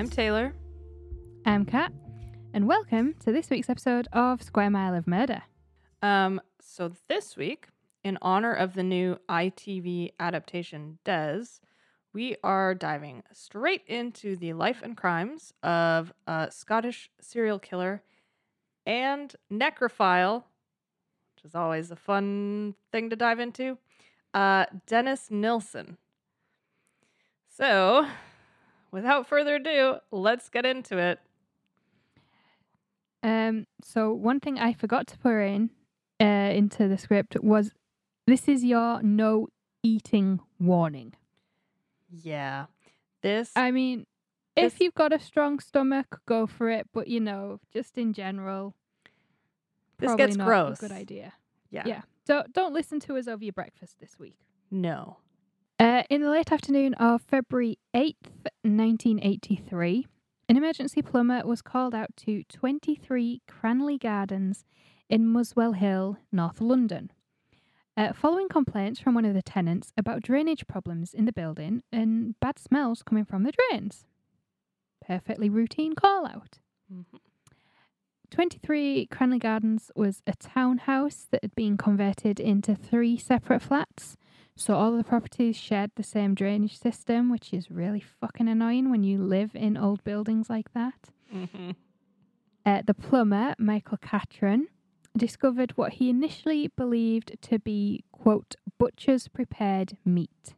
I'm Taylor. I'm Kat, and welcome to this week's episode of Square Mile of Murder. Um, so this week, in honor of the new ITV adaptation Des, we are diving straight into the life and crimes of a Scottish serial killer and necrophile, which is always a fun thing to dive into, uh, Dennis Nilsen. So, without further ado, let's get into it. Um, so one thing I forgot to put in uh, into the script was this is your no eating warning. Yeah. This I mean, This- if you've got a strong stomach, go for it. But you know, just in general, This gets not gross. A good idea. yeah. Yeah. Don't don't listen to us over your breakfast this week. No. Uh, in the late afternoon of February 8th, 1983, an emergency plumber was called out to 23 Cranley Gardens in Muswell Hill, North London. Uh, following complaints from one of the tenants about drainage problems in the building and bad smells coming from the drains. Perfectly routine call out. Mhm. 23 Cranley Gardens was a townhouse that had been converted into three separate flats. So all the properties shared the same drainage system, which is really fucking annoying when you live in old buildings like that. Mhm. Uh, the plumber, Michael Cattran, discovered what he initially believed to be, quote, butcher's prepared meat.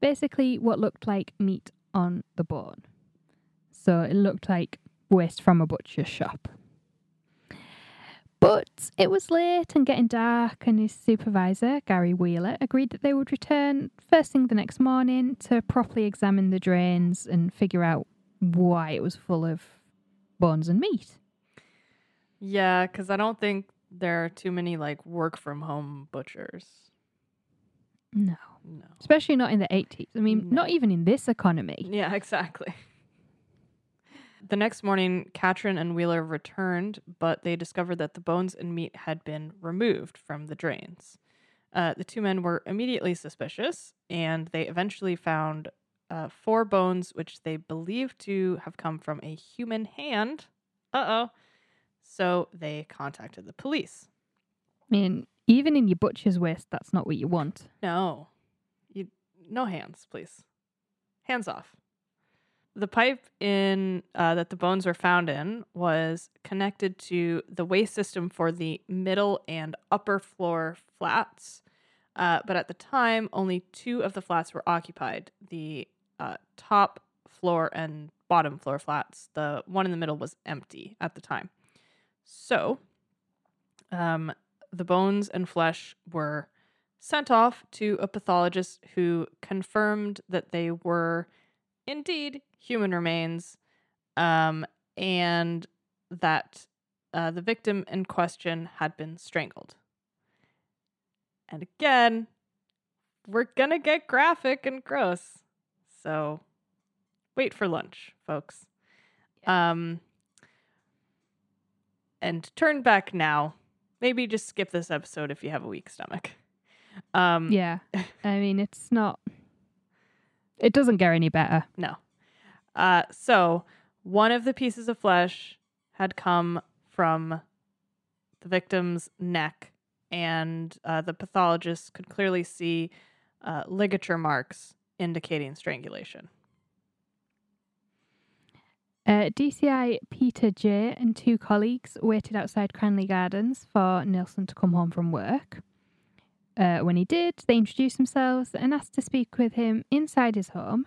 Basically, what looked like meat on the bone. So it looked like waste from a butcher's shop. But it was late and getting dark, and his supervisor, Gary Wheeler, agreed that they would return first thing the next morning to properly examine the drains and figure out why it was full of bones and meat. Yeah, because I don't think there are too many like work from home butchers. No. No. Especially not in the 80s. I mean, not even in this economy. Yeah, exactly. The next morning, Cattran and Wheeler returned, but they discovered that the bones and meat had been removed from the drains. Uh, the two men were immediately suspicious, and they eventually found uh, four bones, which they believed to have come from a human hand. Uh oh. So they contacted the police. I mean, even in your butcher's waste, that's not what you want. No. You no hands, please. Hands off. The pipe in uh, that the bones were found in was connected to the waste system for the middle and upper floor flats. Uh, but at the time, only two of the flats were occupied the uh, top floor and bottom floor flats. The one in the middle was empty at the time. So, um, the bones and flesh were sent off to a pathologist who confirmed that they were indeed human remains um, and that uh, the victim in question had been strangled. And again, we're to get graphic and gross. So wait for lunch, folks. Um, and turn back now. Maybe just skip this episode if you have a weak stomach. Um, Yeah. I mean, it's not. It doesn't get any better. No. Uh, so one of the pieces of flesh had come from the victim's neck, and uh, the pathologist could clearly see uh, ligature marks indicating strangulation. Uh, DCI Peter Jay and two colleagues waited outside Cranley Gardens for Nilsen to come home from work. Uh, when he did, they introduced themselves and asked to speak with him inside his home.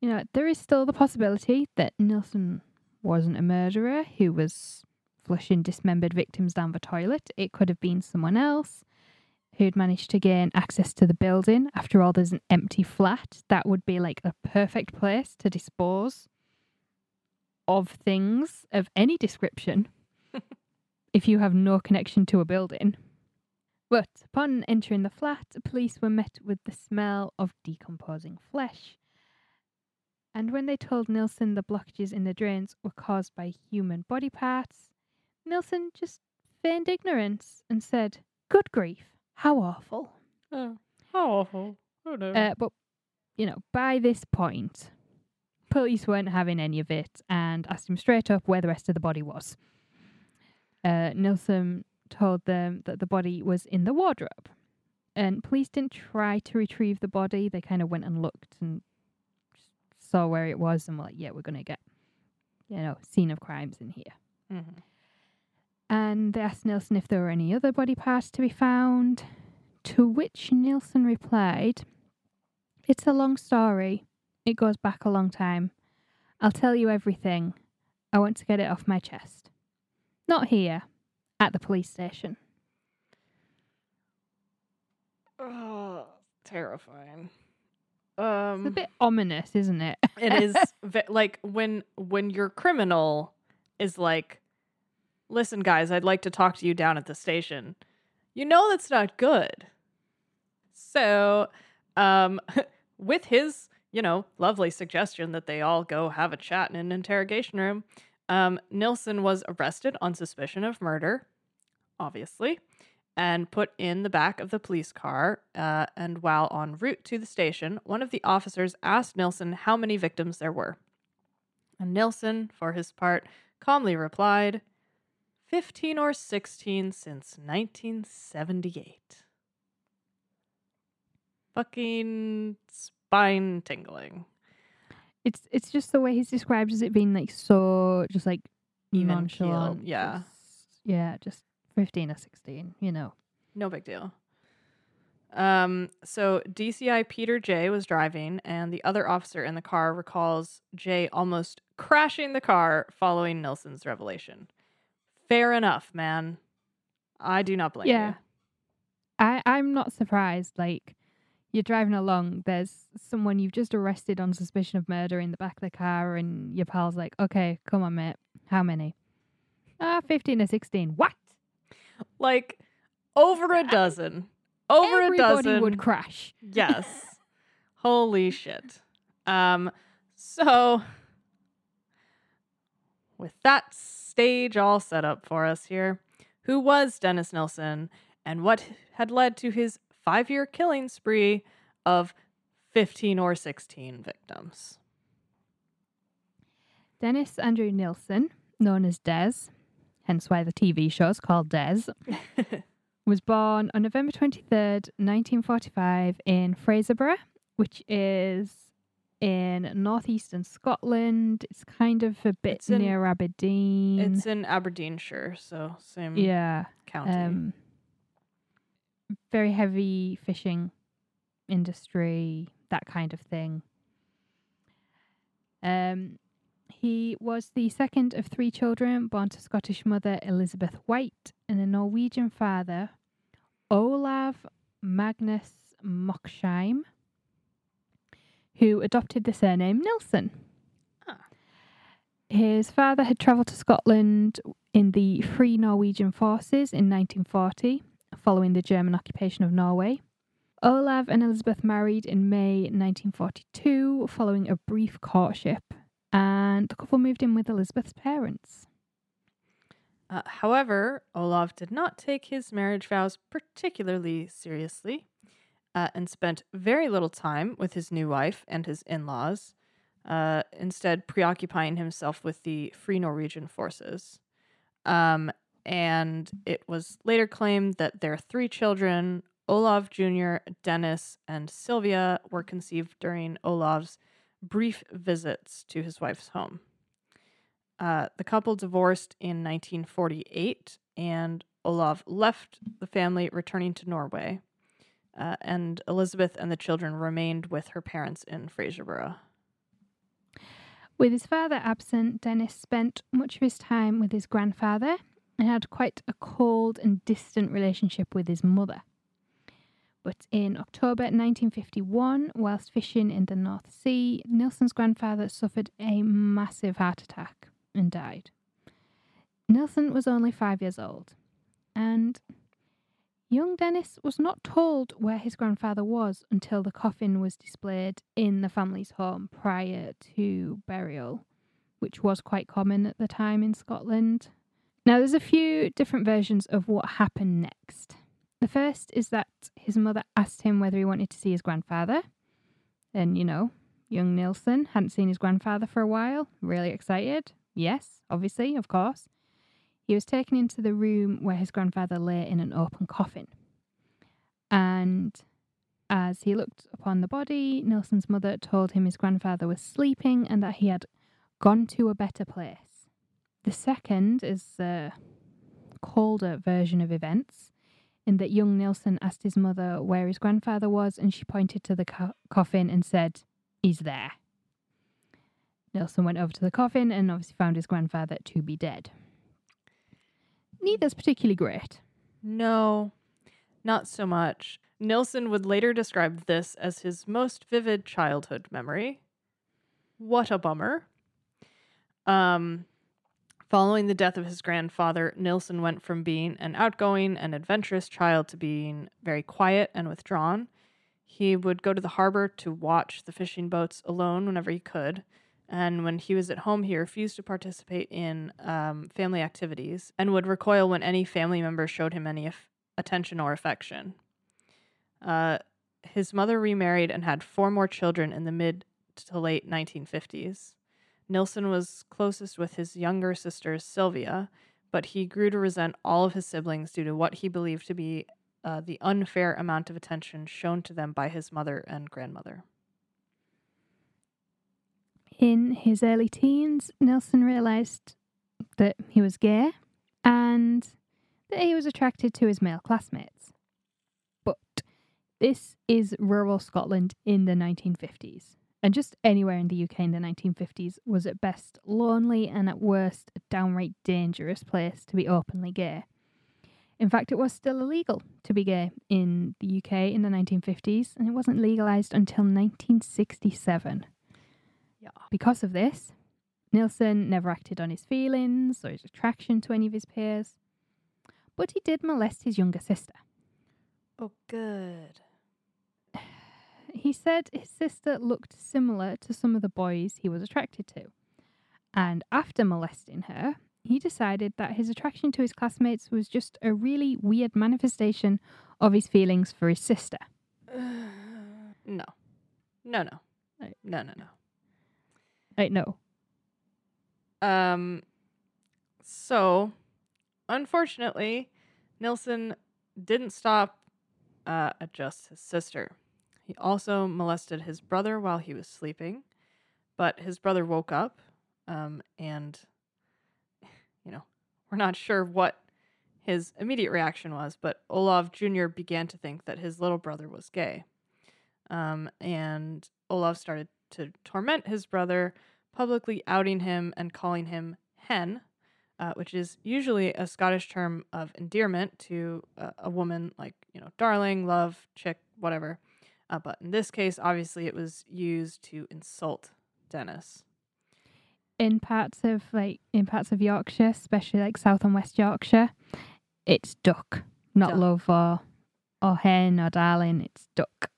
You know, there is still the possibility that Nilsen wasn't a murderer who was flushing dismembered victims down the toilet. It could have been someone else who'd managed to gain access to the building. After all, there's an empty flat. That would be like a perfect place to dispose of things of any description if you have no connection to a building. But upon entering the flat, police were met with the smell of decomposing flesh. And when they told Nilsen the blockages in the drains were caused by human body parts, Nilsen just feigned ignorance and said, Good grief, how awful. Oh, how awful. Oh no. Uh, but, you know, by this point, Police weren't having any of it and asked him straight up where the rest of the body was. Uh, Nilsen told them that the body was in the wardrobe. And police didn't try to retrieve the body. They kind of went and looked and saw where it was and were like, yeah, we're going to get, you know, scene of crimes in here. Mhm. And they asked Nilsen if there were any other body parts to be found. To which Nilsen replied, It's a long story. It goes back a long time. I'll tell you everything. I want to get it off my chest. Not here, at the police station. Oh, terrifying. It's Um, a bit ominous, isn't it? it is ve- like when when your criminal is like, "Listen, guys, I'd like to talk to you down at the station." You know that's not good. So, um, with his, you know, lovely suggestion that they all go have a chat in an interrogation room, um, Nilsen was arrested on suspicion of murder, obviously, and put in the back of the police car. Uh, and while en route to the station, one of the officers asked Nilsen how many victims there were. And Nilsen, for his part, calmly replied, 15 or 16 since 1978. Fucking spine tingling. It's it's just the way he's described as it being like so just like Even nonchalant. keeled, yeah. just- yeah, just fifteen or sixteen, you know. No big deal. Um, so DCI Peter Jay was driving, and the other officer in the car recalls Jay almost crashing the car following Nilsen's revelation. Fair enough, man. I do not blame Yeah. you. I, I'm not surprised. Like, you're driving along, there's someone you've just arrested on suspicion of murder in the back of the car, and your pal's like, okay, come on, mate. How many? Ah, 15 or 16. What? Like over a dozen. Over Everybody a dozen. would crash. Yes. Holy shit. Um so with that stage all set up for us here, who was Dennis Nelson and what had led to his 5-year killing spree of 15 or 16 victims? Dennis Andrew Nilsen, known as Des, hence why the TV show is called Des, was born on November 23rd, 1945, in Fraserburgh, which is in northeastern Scotland. It's kind of a bit in- near Aberdeen. it's in Aberdeenshire, so same yeah. county. Um, very heavy fishing industry, that kind of thing. Um, he was the second of three children born to Scottish mother Elizabeth White and a Norwegian father, Olav Magnus Moksheim, who adopted the surname Nilsen. Ah. His father had travelled to Scotland in the Free Norwegian Forces in 1940, following the German occupation of Norway. Olav and Elizabeth married in May 1942, following a brief courtship, and the couple moved in with Elizabeth's parents. Uh, however, Olav did not take his marriage vows particularly seriously uh, and spent very little time with his new wife and his in laws, uh, instead, preoccupying himself with the Free Norwegian forces. Um, and it was later claimed that their three children, Olav Jr., Dennis, and Sylvia, were conceived during Olav's brief visits to his wife's home. Uh, the couple divorced in 1948, and Olav left the family, returning to Norway. Uh, and Elizabeth and the children remained with her parents in Fraserburgh. With his father absent, Dennis spent much of his time with his grandfather and had quite a cold and distant relationship with his mother. But in October 1951, whilst fishing in the North Sea, Nilsen's grandfather suffered a massive heart attack and died. Nilsen was only five years old, and young Dennis was not told where his grandfather was until the coffin was displayed in the family's home prior to burial, which was quite common at the time in Scotland. Now, there's a few different versions of what happened next. The first is that his mother asked him whether he wanted to see his grandfather, and you know, young Nilsen hadn't seen his grandfather for a while. Really excited. Yes, obviously, of course. He was taken into the room where his grandfather lay in an open coffin. And as he looked upon the body, Nilsen's mother told him his grandfather was sleeping and that he had gone to a better place. The second is a colder version of events, in that young Nilsen asked his mother where his grandfather was, and she pointed to the co- coffin and said, He's there. Nilsen went over to the coffin and obviously found his grandfather to be dead. Neither's particularly great. No, not so much. Nilsen would later describe this as his most vivid childhood memory. What a bummer. Um, following the death of his grandfather, Nilsen went from being an outgoing and adventurous child to being very quiet and withdrawn. He would go to the harbor to watch the fishing boats alone whenever he could. And when he was at home, he refused to participate in um, family activities and would recoil when any family member showed him any af- attention or affection. Uh, his mother remarried and had four more children in the mid to late 1950s. Nilsen was closest with his younger sister Sylvia, but he grew to resent all of his siblings due to what he believed to be uh, the unfair amount of attention shown to them by his mother and grandmother. In his early teens, Nilsen realised that he was gay and that he was attracted to his male classmates. But this is rural Scotland in the 1950s, and just anywhere in the UK in the 1950s was at best lonely and at worst a downright dangerous place to be openly gay. In fact, it was still illegal to be gay in the UK in the 1950s, and it wasn't legalised until 1967. Yeah. Because of this, Nilsen never acted on his feelings or his attraction to any of his peers, but he did molest his younger sister. Oh, good. He said his sister looked similar to some of the boys he was attracted to. And after molesting her, he decided that his attraction to his classmates was just a really weird manifestation of his feelings for his sister. no. No, no. No, no, no. I know. Um, so, unfortunately, Nilsen didn't stop uh, at just his sister. He also molested his brother while he was sleeping, but his brother woke up, um, and, you know, we're not sure what his immediate reaction was, but Olav Jr. began to think that his little brother was gay. Um, and Olav started to torment his brother publicly outing him and calling him hen, uh, which is usually a Scottish term of endearment to a woman, like, you know, darling, love, chick, whatever. Uh, but in this case, obviously, it was used to insult Dennis. In parts of like in parts of Yorkshire, especially like South and West Yorkshire, it's duck, not Duck. love or or hen or darling. It's duck.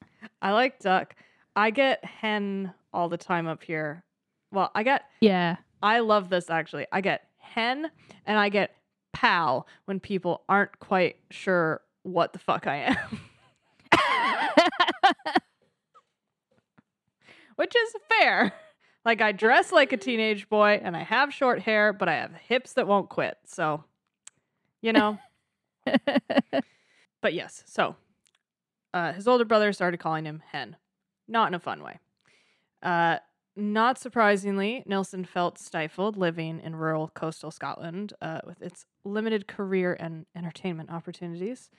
I like duck. I get hen all the time up here. Well, I get, Yeah. I love this actually. I get hen and I get pal when people aren't quite sure what the fuck I am. which is fair. Like I dress like a teenage boy and I have short hair, but I have hips that won't quit. So, you know. but yes, so uh, his older brother started calling him Hen, not in a fun way. Uh, not surprisingly, Nilsen felt stifled living in rural coastal Scotland uh, with its limited career and entertainment opportunities.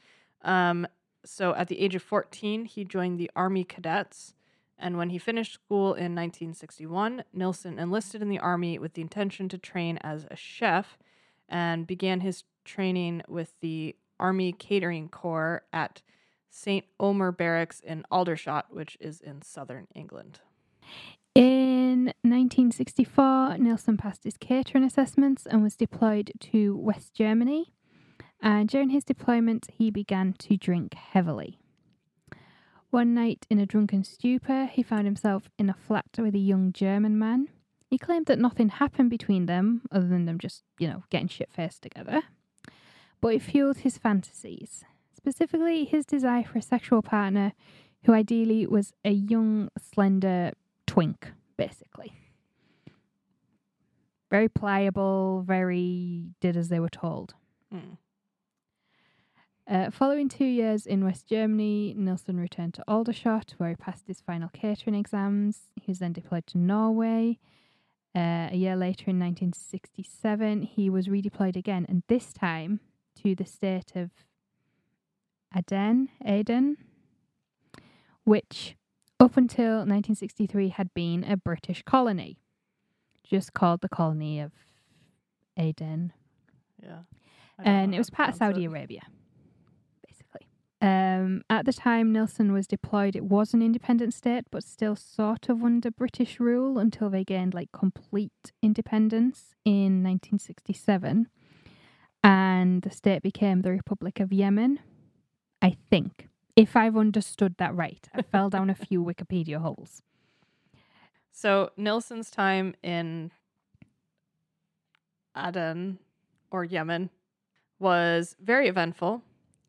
Um, so at the age of 14, he joined the Army Cadets. And when he finished school in 1961, Nilsen enlisted in the Army with the intention to train as a chef and began his training with the Army Catering Corps at St. Omer Barracks in Aldershot, which is in southern England. In 1964, Nilsen passed his catering assessments and was deployed to West Germany. And during his deployment, he began to drink heavily. One night, in a drunken stupor, he found himself in a flat with a young German man. He claimed that nothing happened between them, other than them just, you know, getting shit faced together. But it fueled his fantasies, specifically his desire for a sexual partner who ideally was a young, slender, twink, basically. Very pliable, very did as they were told. Mm. Uh, following two years in West Germany, Nilsen returned to Aldershot, where he passed his final catering exams. He was then deployed to Norway. Uh, a year later, in 1967, he was redeployed again, and this time to the state of Aden, Aden, which up until 1963 had been a British colony, just called the colony of Aden, Yeah. I don't know and it was part of Saudi. Arabia. Um, at the time Nelson was deployed, it was an independent state, but still sort of under British rule until they gained like complete independence in 1967, and the state became the Republic of Yemen. I think, if I've understood that right, I fell down a few Wikipedia holes. So Nilsen's time in Aden or Yemen was very eventful.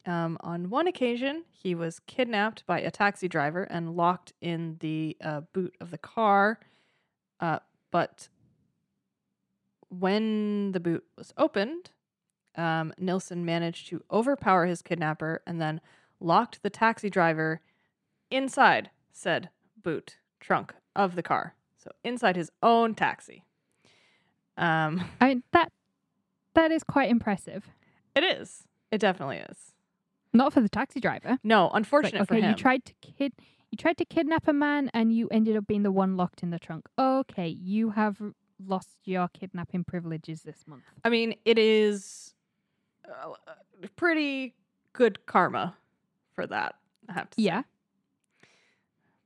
Um, on one occasion, he was kidnapped by a taxi driver and locked in the uh, boot of the car. Uh, but when the boot was opened, um, Nilsen managed to overpower his kidnapper and then locked the taxi driver inside said boot trunk of the car. So inside his own taxi. Um, I that that is quite impressive. it is. It definitely is. Not for the taxi driver. No, Like, unfortunate okay, for him. you tried to kid you tried to kidnap a man and you ended up being the one locked in the trunk. Okay, you have lost your kidnapping privileges this month. I mean, it is uh, pretty good karma for that. I have to say. Yeah.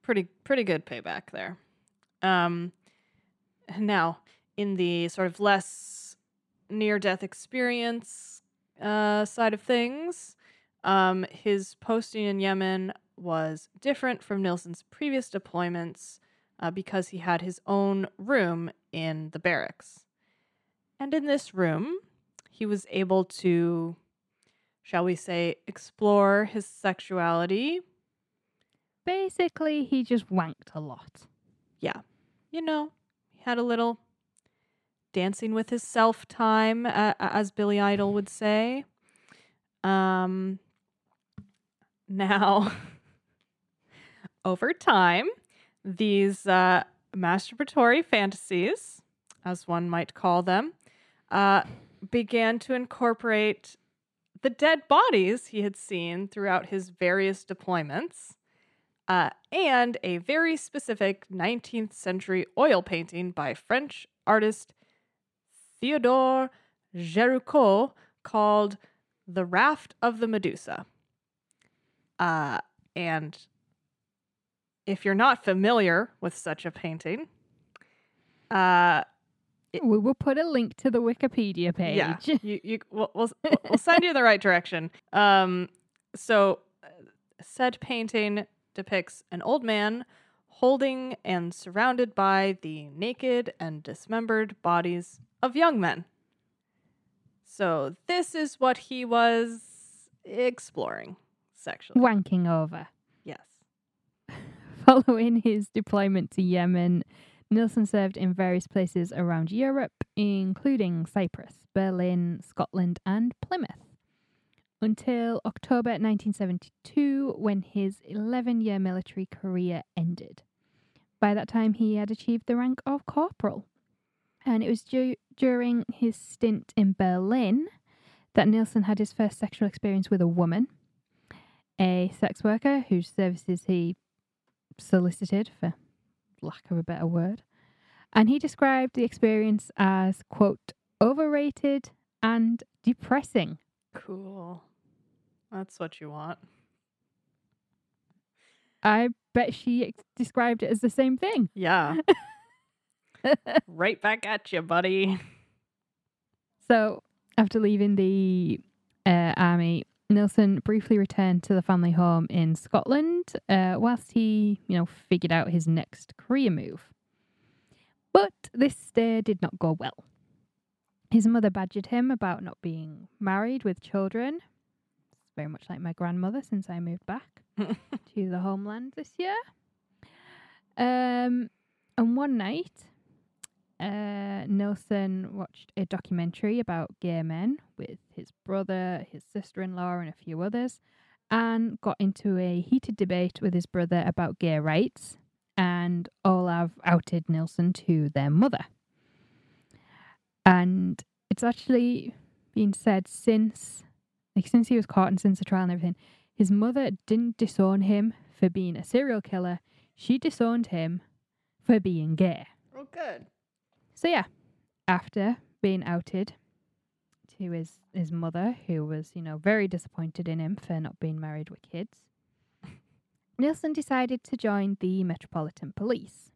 pretty pretty good payback there. Um, now in the sort of less near death experience uh, side of things, um, his posting in Yemen was different from Nilsen's previous deployments uh, because he had his own room in the barracks, and in this room, he was able to, shall we say, explore his sexuality Basically, he just wanked a lot. Yeah. You know, he had a little dancing with his self time, uh, as Billy Idol would say. Um, now, over time, these uh, masturbatory fantasies, as one might call them, uh, began to incorporate the dead bodies he had seen throughout his various deployments uh, and a very specific 19th century oil painting by French artist Theodore Géricault called The Raft of the Medusa. Uh, and if you're not familiar with such a painting, uh, It- We will put a link to the Wikipedia page. yeah, you, you, we'll, we'll, we'll send you in the right direction. Um, so, uh, said painting depicts an old man holding and surrounded by the naked and dismembered bodies of young men. So, this is what he was exploring sexually. Wanking over. Yes. Following his deployment to Yemen, Nilsen served in various places around Europe, including Cyprus, Berlin, Scotland, and Plymouth, until October 1972, when his 11 year military career ended. By that time, he had achieved the rank of corporal. And it was du- during his stint in Berlin that Nilsen had his first sexual experience with a woman, a sex worker whose services he solicited, for lack of a better word. And he described the experience as, quote, overrated and depressing. Cool. That's what you want. I bet she ex- described it as the same thing. Yeah. right back at you, buddy. So, after leaving the uh, army, Nilsen briefly returned to the family home in Scotland uh, whilst he, you know, figured out his next career move. But this stay did not go well. His mother badgered him about not being married with children. It's very much like my grandmother since I moved back to the homeland this year. Um, And one night, uh, watched a documentary about gay men with his brother, his sister in law, and a few others, and got into a heated debate with his brother about gay rights. And Olav outed Nilsen to their mother. And it's actually been said since, like, since he was caught and since the trial and everything, his mother didn't disown him for being a serial killer. She disowned him for being gay. Oh, good. So yeah, after being outed to his his mother, who was you know very disappointed in him for not being married with kids, Nilsen decided to join the Metropolitan Police.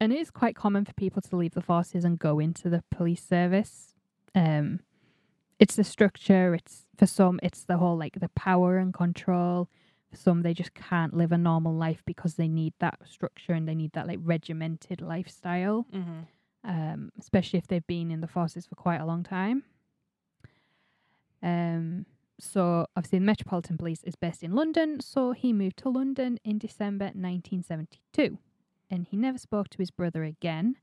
And it is quite common for people to leave the forces and go into the police service. Um, it's the structure. It's for some, it's the whole like the power and control. For some, they just can't live a normal life because they need that structure and they need that like regimented lifestyle Mm-hmm. Um, especially if they've been in the forces for quite a long time. Um, so obviously the Metropolitan Police is based in London, so he moved to London in December 1972, and he never spoke to his brother again,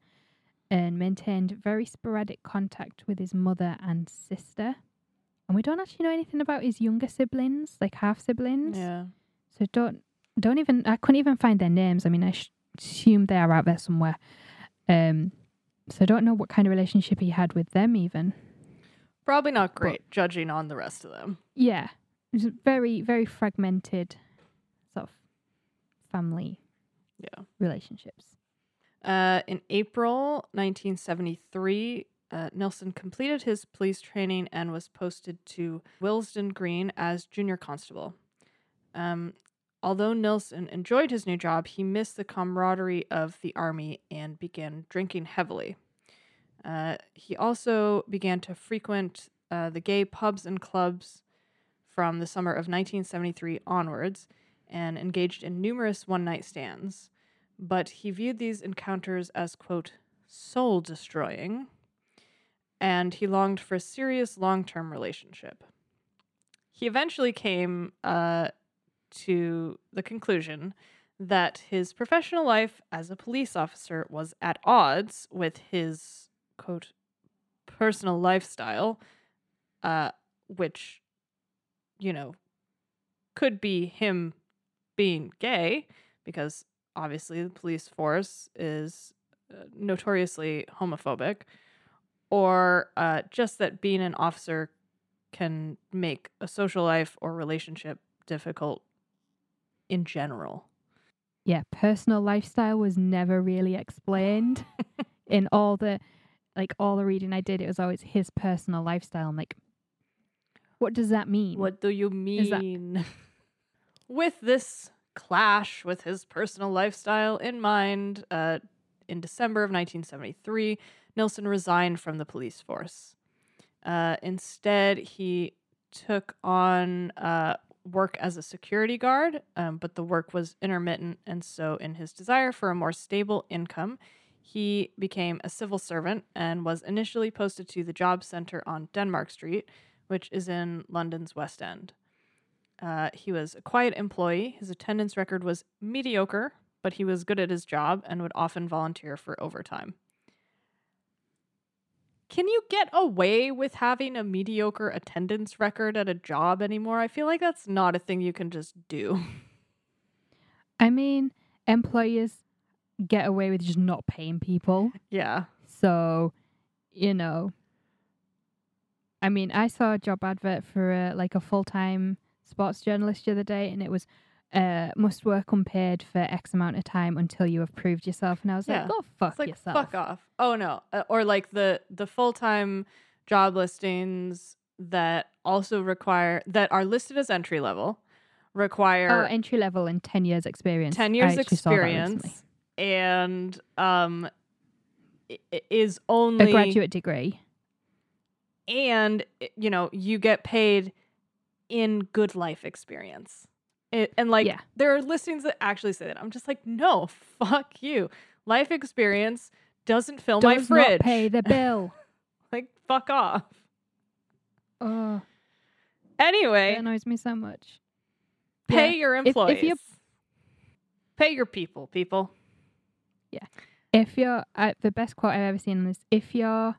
and maintained very sporadic contact with his mother and sister. And we don't actually know anything about his younger siblings, like half siblings. Yeah. So don't don't even I couldn't even find their names. I mean, I sh- assume they are out there somewhere. Um, so I don't know what kind of relationship he had with them even. Probably not great, judging on the rest of them. Yeah, it was very very fragmented sort of family Yeah. relationships. Uh, in April 1973, uh, Nelson completed his police training and was posted to Willesden Green as junior constable. Um, although Nilsen enjoyed his new job, he missed the camaraderie of the army and began drinking heavily. Uh, he also began to frequent uh, the gay pubs and clubs from the summer of 1973 onwards and engaged in numerous one night stands but he viewed these encounters as, quote, soul destroying, and he longed for a serious long term relationship. He eventually came uh, to the conclusion that his professional life as a police officer was at odds with his, quote, personal lifestyle, uh, which, you know, could be him being gay, because obviously the police force is uh, notoriously homophobic, or uh, just that being an officer can make a social life or relationship difficult in general. Yeah, personal lifestyle was never really explained in all the like all the reading I did. It was always his personal lifestyle. I'm like, what does that mean? What do you Is that- mean? with this clash with his personal lifestyle in mind, uh, in December of 1973, Nilsen resigned from the police force. Uh, instead, he took on uh, work as a security guard, um, but the work was intermittent. And so, in his desire for a more stable income, he became a civil servant and was initially posted to the job center on Denmark Street, which is in London's West End. Uh, he was a quiet employee. His attendance record was mediocre, but he was good at his job and would often volunteer for overtime. Can you get away with having a mediocre attendance record at a job anymore? I feel like that's not a thing you can just do. I mean, employers get away with just not paying people. yeah. So, you know, I mean, I saw a job advert for a, like a full time sports journalist the other day, and it was uh, must work unpaid for X amount of time until you have proved yourself. And I was Yeah. like, go fuck It's like yourself. fuck off. Oh no. Uh, or like the the full-time job listings that also require that are listed as entry level Oh, require entry level and 10 years experience. 10 years actually saw that recently. experience and um is A graduate degree. and you know you get paid in good life experience it, and like Yeah. there are listings that actually say that i'm just like no fuck you life experience doesn't fill my Does fridge not pay the bill. like fuck off oh, anyway that annoys me so much. pay Yeah. your if employees you- pay your people people Yeah. if you're uh, the best quote I've ever seen on this, if your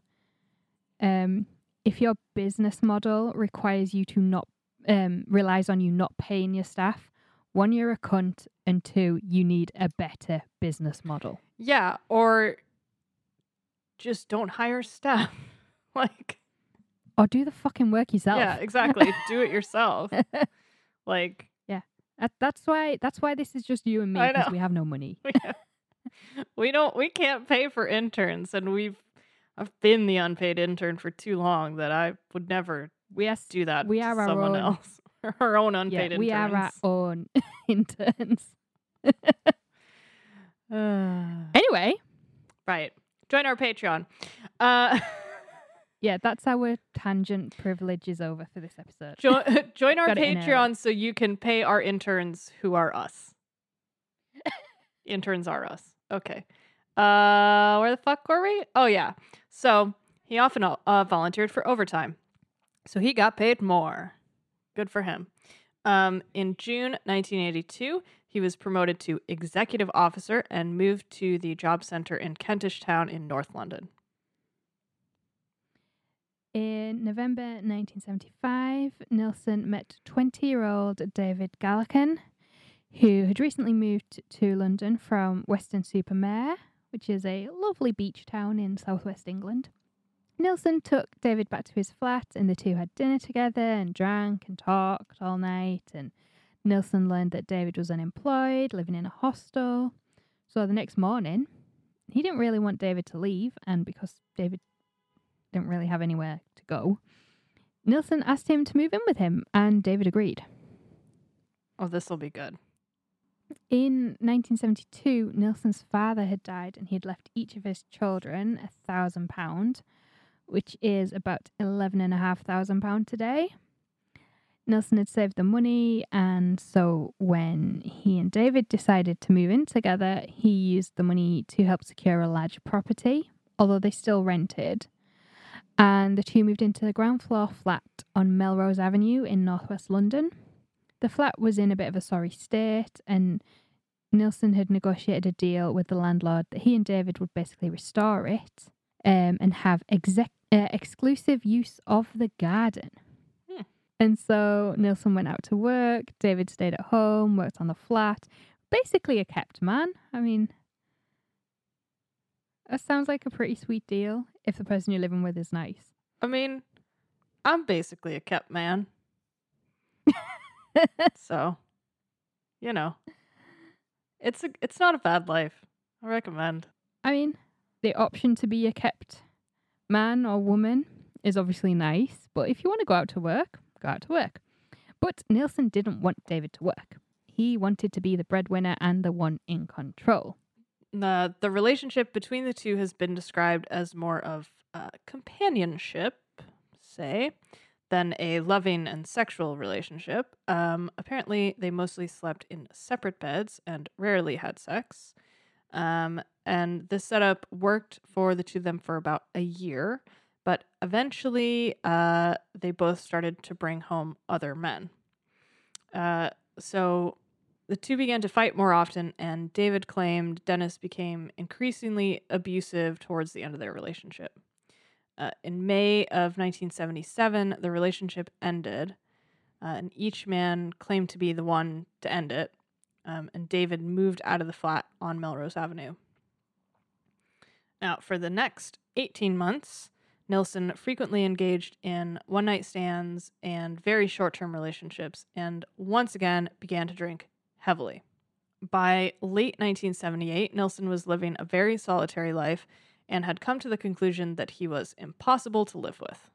um if your business model requires you to not um relies on you not paying your staff, one you're a cunt and two you need a better business model. Yeah, or just don't hire staff. like Or do the fucking work yourself. yeah, exactly. Do it yourself. Like yeah, That, that's why that's why this is just you and me because we have no money. we, we don't we can't pay for interns and we've I've been the unpaid intern for too long that I would never We are to do that We are our someone own- else. Our own yeah, unpaid we are our interns. own interns. Uh, Anyway, right. Join our Patreon. Uh yeah, that's our tangent privilege is over for this episode. jo- join our Got it in early. Patreon so you can pay our interns who are us. interns are us. Okay. Uh, where the fuck were we? Oh yeah. So he often uh, volunteered for overtime, so he got paid more. Good for him. Um, in June 1982, he was promoted to executive officer and moved to the job center in Kentish Town in North London. In November 1975, Nilsen met 20 year old David Gallichan, who had recently moved to London from Weston super Mare, which is a lovely beach town in southwest England. Nilsen took David back to his flat, and the two had dinner together and drank and talked all night. And Nilsen learned that David was unemployed, living in a hostel. So the next morning, he didn't really want David to leave, and because David didn't really have anywhere to go, Nilsen asked him to move in with him, and David agreed. Oh, this will be good. In 1972, Nilsen's father had died, and he had left each of his children a thousand pound, which is about eleven and a half thousand pound today. Nelson had saved the money, and so when he and David decided to move in together, he used the money to help secure a larger property, although they still rented. And the two moved into the ground floor flat on Melrose Avenue in northwest London. The flat was in a bit of a sorry state, and Nilsen had negotiated a deal with the landlord that he and David would basically restore it um, and have exec- uh, exclusive use of the garden. Hmm. And so Nilsen went out to work, David stayed at home, worked on the flat. Basically, a kept man. I mean, that sounds like a pretty sweet deal if the person you're living with is nice. I mean, I'm basically a kept man. so, you know, it's a, it's not a bad life. I recommend. I mean, the option to be a kept man or woman is obviously nice, but if you want to go out to work, go out to work. But Nilsen didn't want David to work. He wanted to be the breadwinner and the one in control. The the relationship between the two has been described as more of companionship, say, than a loving and sexual relationship. Um, apparently, they mostly slept in separate beds and rarely had sex. Um, and this setup worked for the two of them for about a year, but eventually uh, they both started to bring home other men. Uh, so the two began to fight more often, and David claimed Dennis became increasingly abusive towards the end of their relationship. Uh, in May of 1977, the relationship ended, uh, and each man claimed to be the one to end it. Um, and David moved out of the flat on Melrose Avenue. Now, for the next 18 months, Nilsen frequently engaged in one night stands and very short term relationships, and once again began to drink heavily. By late 1978, Nilsen was living a very solitary life and had come to the conclusion that he was impossible to live with.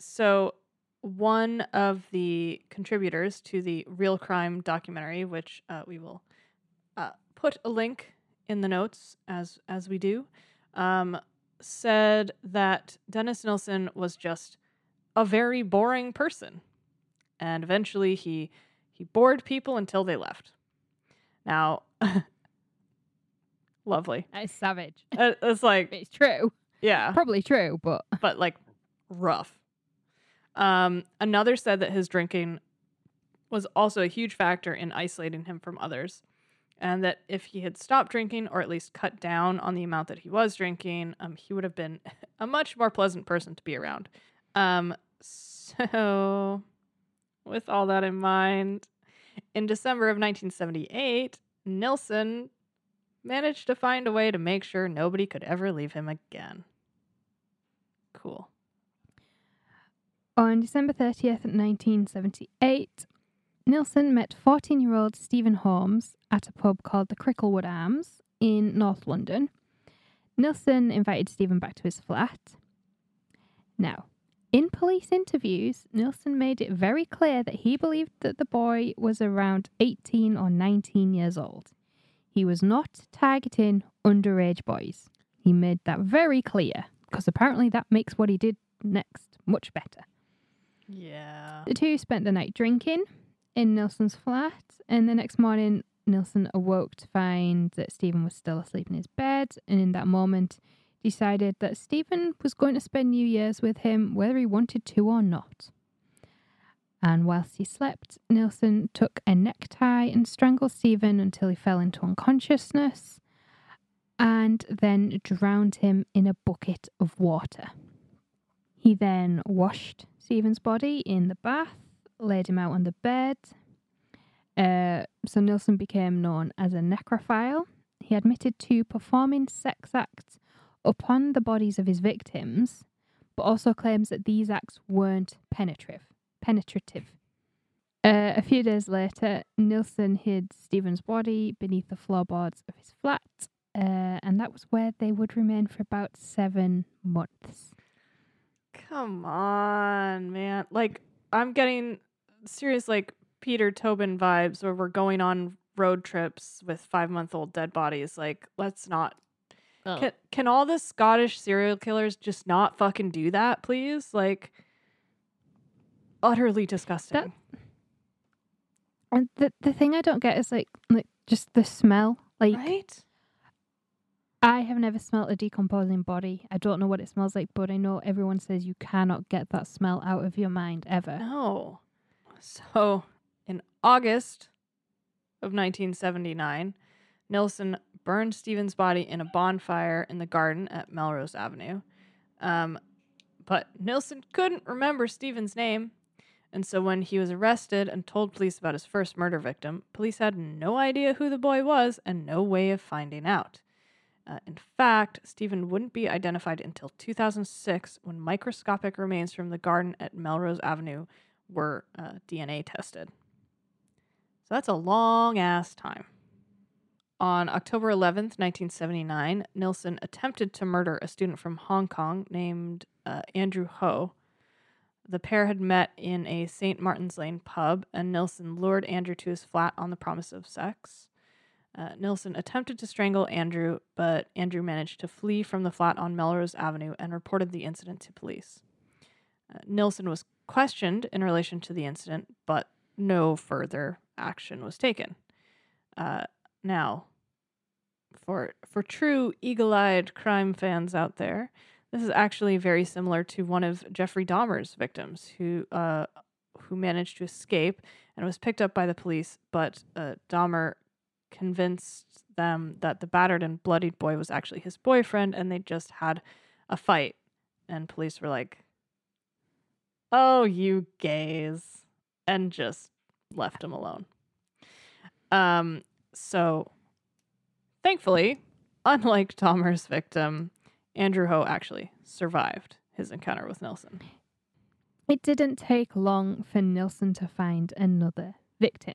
So, one of the contributors to the Real Crime documentary, which uh, we will uh, put a link in the notes as as we do, um, said that Dennis Nilsen was just a very boring person, and eventually he he bored people until they left. Now, lovely. That is savage. It's like It's true. yeah, Probably true, but but like rough. Um, another said that his drinking was also a huge factor in isolating him from others, and that if he had stopped drinking or at least cut down on the amount that he was drinking, um, he would have been a much more pleasant person to be around. Um, so, with all that in mind, in December of 1978, Nilsen managed to find a way to make sure nobody could ever leave him again. Cool. On December 30th, 1978, Nilsen met 14 year old Stephen Holmes at a pub called the Cricklewood Arms in North London. Nilsen invited Stephen back to his flat. Now, in police interviews, Nilsen made it very clear that he believed that the boy was around 18 or 19 years old. He was not targeting underage boys. He made that very clear because apparently that makes what he did next much better. Yeah. The two spent the night drinking in Nilsen's flat, and the next morning, Nilsen awoke to find that Stephen was still asleep in his bed, and in that moment, decided that Stephen was going to spend New Year's with him whether he wanted to or not. And whilst he slept, Nilsen took a necktie and strangled Stephen until he fell into unconsciousness, and then drowned him in a bucket of water. He then washed Stephen's body in the bath, laid him out on the bed. Uh, so Nilsen became known as a necrophile. He admitted to performing sex acts upon the bodies of his victims, but also claims that these acts weren't penetrative. Penetrative. Uh, a few days later, Nilsen hid Stephen's body beneath the floorboards of his flat, uh, and that was where they would remain for about seven months. Come on, man. Like, I'm getting serious, like, Peter Tobin vibes where we're going on road trips with five month old dead bodies. Like, let's not. Oh. Can, can all the Scottish serial killers just not fucking do that, please? Like, utterly disgusting. And the the thing I don't get is like like just the smell. Like right? I have never smelt a decomposing body. I don't know what it smells like, but I know everyone says you cannot get that smell out of your mind ever. No. So, in August of 1979, Nilsen burned Stephen's body in a bonfire in the garden at Melrose Avenue. Um, but Nilsen couldn't remember Stephen's name. And so, when he was arrested and told police about his first murder victim, police had no idea who the boy was and no way of finding out. Uh, in fact, Stephen wouldn't be identified until 2006 when microscopic remains from the garden at Melrose Avenue were uh, DNA tested. So that's a long ass time. On October 11th, 1979, Nilsen attempted to murder a student from Hong Kong named uh, Andrew Ho. The pair had met in a St. Martin's Lane pub, and Nilsen lured Andrew to his flat on the promise of sex. Uh, Nilsen attempted to strangle Andrew, but Andrew managed to flee from the flat on Melrose Avenue and reported the incident to police. Uh, Nilsen was questioned in relation to the incident, but no further action was taken. Uh, now, for for true eagle-eyed crime fans out there, this is actually very similar to one of Jeffrey Dahmer's victims, who uh, who managed to escape and was picked up by the police, but uh, Dahmer convinced them that the battered and bloodied boy was actually his boyfriend and they just had a fight. And police were like, oh, you gays, and just left him alone. Um, so thankfully, unlike Dahmer's victim, Andrew Ho actually survived his encounter with Nilsen. It didn't take long for Nilsen to find another victim.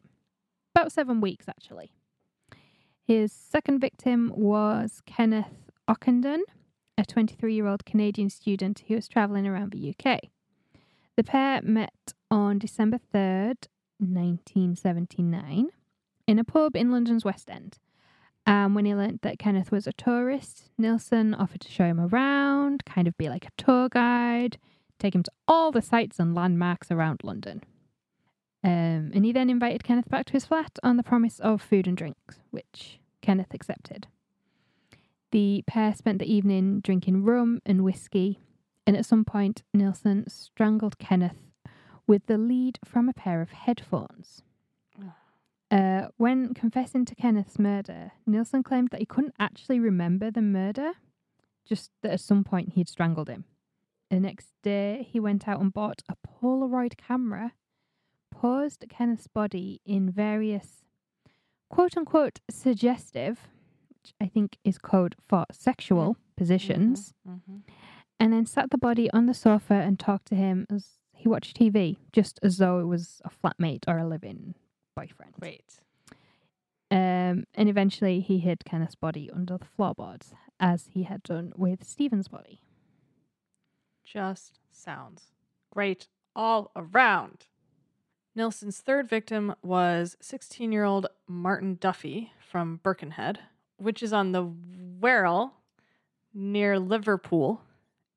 About seven weeks, actually. His second victim was Kenneth Ockenden, a 23 year old Canadian student who was travelling around the UK. The pair met on December 3rd, 1979, in a pub in London's West End. Um, when he learnt that Kenneth was a tourist, Nilsen offered to show him around, kind of be like a tour guide, take him to all the sights and landmarks around London. Um, and he then invited Kenneth back to his flat on the promise of food and drinks, which Kenneth accepted. The pair spent the evening drinking rum and whiskey, and at some point, Nilsen strangled Kenneth with the lead from a pair of headphones. Uh, when confessing to Kenneth's murder, Nilsen claimed that he couldn't actually remember the murder, just that at some point he'd strangled him. The next day, he went out and bought a Polaroid camera, posed Kenneth's body in various quote unquote suggestive, which I think is code for sexual positions, Mm-hmm. and then sat the body on the sofa and talked to him as he watched TV, just as though it was a flatmate or a living boyfriend. Wait. Um, and eventually he hid Kenneth's body under the floorboards, as he had done with Stephen's body. Just sounds great all around. Nilsen's third victim was 16 year old Martin Duffy from Birkenhead, which is on the Wirral near Liverpool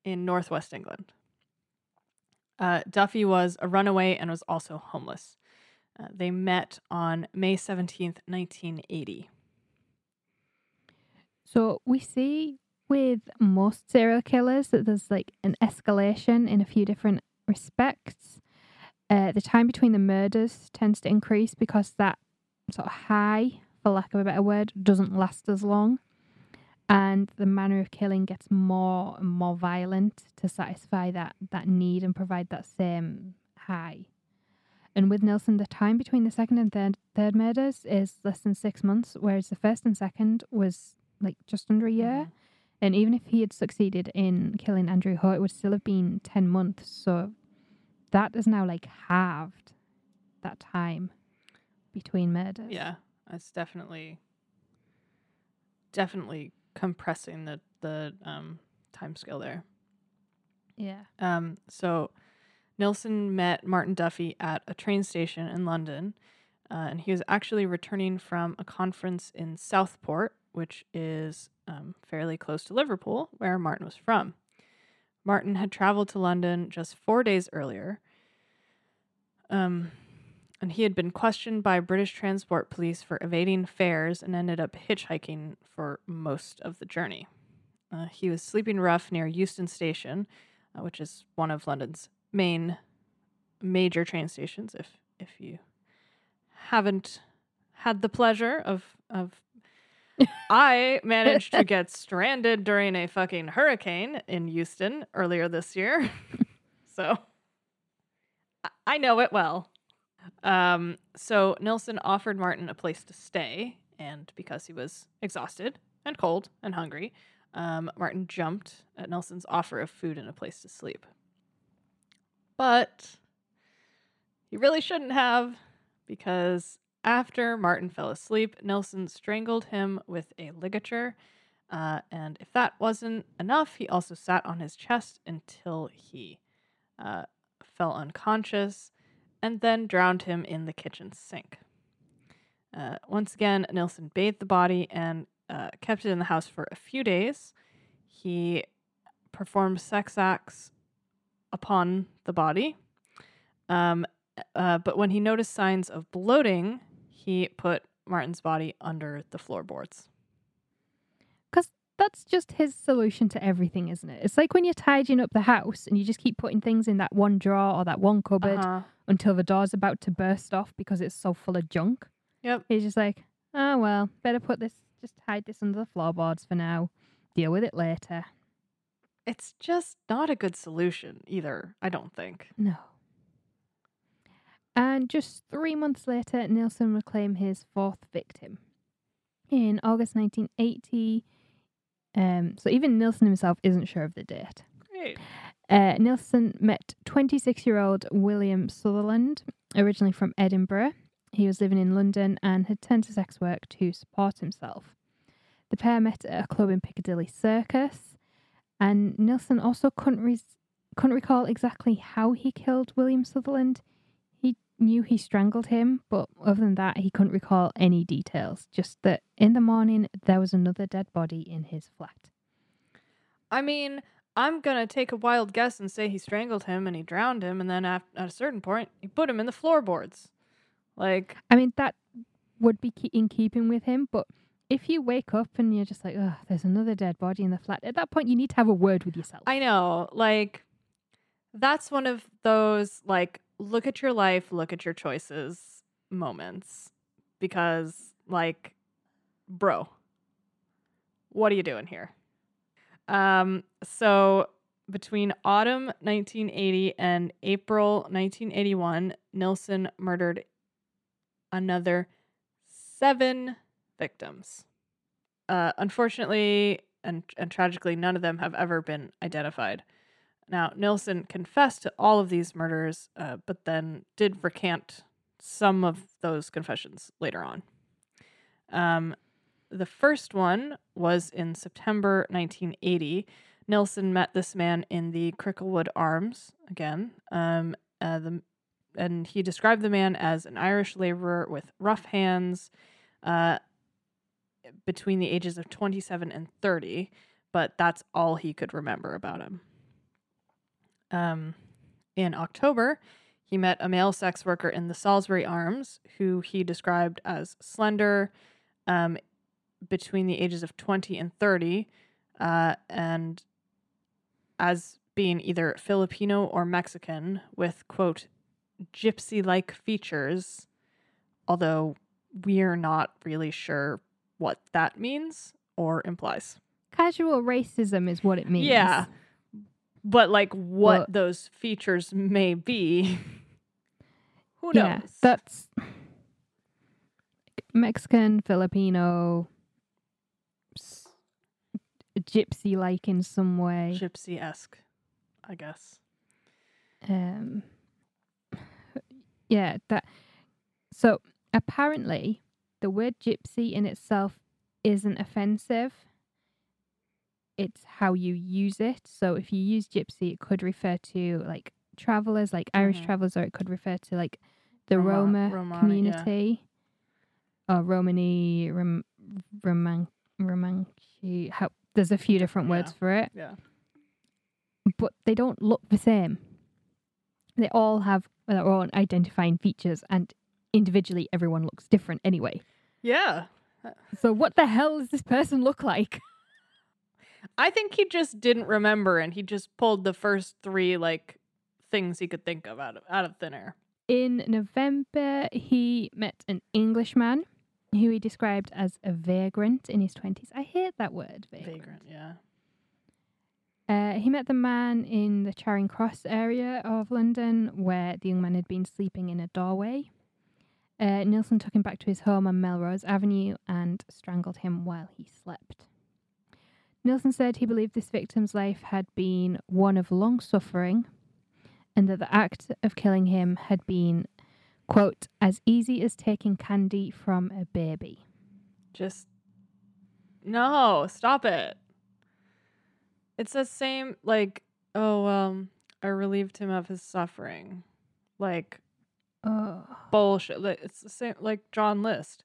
in northwest England. Uh, Duffy was a runaway and was also homeless. Uh, they met on May 17th, 1980. So we see with most serial killers that there's like an escalation in a few different respects. Uh, the time between the murders tends to increase because that sort of high, for lack of a better word, doesn't last as long. And the manner of killing gets more and more violent to satisfy that, that need and provide that same high. And with Nilsen, the time between the second and third, third murders is less than six months, whereas the first and second was like just under a year. And even if he had succeeded in killing Andrew Ho, it would still have been 10 months. So that is now like halved that time between murders. Yeah, it's definitely definitely compressing the the um time scale there. Yeah. Um so Nilsen met Martin Duffy at a train station in London, uh, and he was actually returning from a conference in Southport, which is um, fairly close to Liverpool, where Martin was from. Martin had traveled to London just four days earlier. Um, and he had been questioned by British transport police for evading fares and ended up hitchhiking for most of the journey. Uh, he was sleeping rough near Euston Station, uh, which is one of London's main major train stations. If if you haven't had the pleasure of of, I managed to get stranded during a fucking hurricane in Houston earlier this year, so I- know it well. Um, so Nilsen offered Martin a place to stay, and because he was exhausted and cold and hungry, um, Martin jumped at Nilsen's offer of food and a place to sleep. But he really shouldn't have, because after Martin fell asleep, Nilsen strangled him with a ligature. Uh, and if that wasn't enough, he also sat on his chest until he uh, fell unconscious and then drowned him in the kitchen sink. Uh, once again, Nilsen bathed the body and uh, kept it in the house for a few days. He performed sex acts upon the body. Um, uh, but when he noticed signs of bloating, he put Martin's body under the floorboards. Because that's just his solution to everything, isn't it? It's like when you're tidying up the house and you just keep putting things in that one drawer or that one cupboard Uh-huh. until the door's about to burst off because it's so full of junk. Yep. He's just like, oh, well, better put this, just hide this under the floorboards for now. Deal with it later. It's just not a good solution either, I don't think. No. And just three months later, Nilsen would claim his fourth victim. In August 1980, um, so even Nilsen himself isn't sure of the date. Great. Uh, Nilsen met 26 year old William Sutherland, originally from Edinburgh. He was living in London and had turned to sex work to support himself. The pair met at a club in Piccadilly Circus, and Nilsen also couldn't, res- couldn't recall exactly how he killed William Sutherland. Knew he strangled him, but other than that, he couldn't recall any details. Just that in the morning, there was another dead body in his flat. I mean, I'm gonna take a wild guess and say he strangled him and he drowned him, and then at, at a certain point, he put him in the floorboards. Like, I mean, that would be in keeping with him, but if you wake up and you're just like, oh, there's another dead body in the flat, at that point, you need to have a word with yourself. I know, like, that's one of those, like, look at your life, look at your choices moments. because, like, bro, what are you doing here? Um, so between autumn 1980 and April 1981, Nilsen murdered another seven victims. Uh, unfortunately and, and tragically, none of them have ever been identified. Now, Nilsen confessed to all of these murders, uh, but then did recant some of those confessions later on. Um, the first one was in September 1980. Nilsen met this man in the Cricklewood Arms again. Um, uh, the, and he described the man as an Irish laborer with rough hands uh, between the ages of 27 and 30, but that's all he could remember about him. Um, in October, he met a male sex worker in the Salisbury Arms who he described as slender, um, between the ages of 20 and 30, uh, and as being either Filipino or Mexican with, quote, gypsy like features, although we're not really sure what that means or implies. Casual racism is what it means. Yeah. But like what Well- those features may be, who knows? Yeah, that's Mexican, Filipino, s- gypsy like in some way. Gypsy esque, I guess. Um, yeah, that. So apparently, the word gypsy in itself isn't offensive. It's how you use it. So if you use gypsy, it could refer to like travelers, like Irish Mhm. travelers, or it could refer to like the Roma- Roma, Romani, yeah. community, or Romani, Rom, Roman, Romanchi. How there's a few different words Yeah. for it Yeah. but they don't look the same. They all have their own identifying features, and individually, everyone looks different anyway. Yeah. So, what the hell does this person look like? I think he just didn't remember and he just pulled the first three like things he could think of out of out of thin air. In November, he met an Englishman who he described as a vagrant in his 20s. I hate that word, vagrant. Vagrant, yeah. Uh, he met the man in the Charing Cross area of London where the young man had been sleeping in a doorway. Uh, Nilsen took him back to his home on Melrose Avenue and strangled him while he slept. Nilsen said he believed this victim's life had been one of long suffering and that the act of killing him had been, quote, as easy as taking candy from a baby. Just no, stop it. It's the same like oh um I relieved him of his suffering. Like Oh. bullshit. Like, it's the same like John List.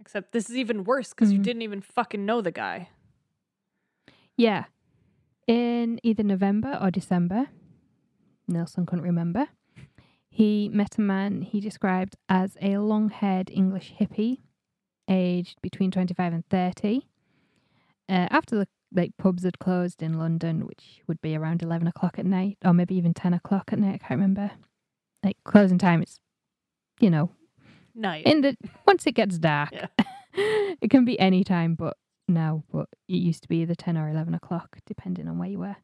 Except this is even worse because you Mhm. didn't even fucking know the guy. Yeah. In either November or December, Nilsen couldn't remember, he met a man he described as a long haired English hippie, aged between 25 and 30. Uh, after the like pubs had closed in London, which would be around 11 o'clock at night, or maybe even 10 o'clock at night, I can't remember. Like closing time is, you know, Night. in the once it gets dark, Yeah. it can be any time, but now, but it used to be either ten or eleven o'clock, depending on where you were.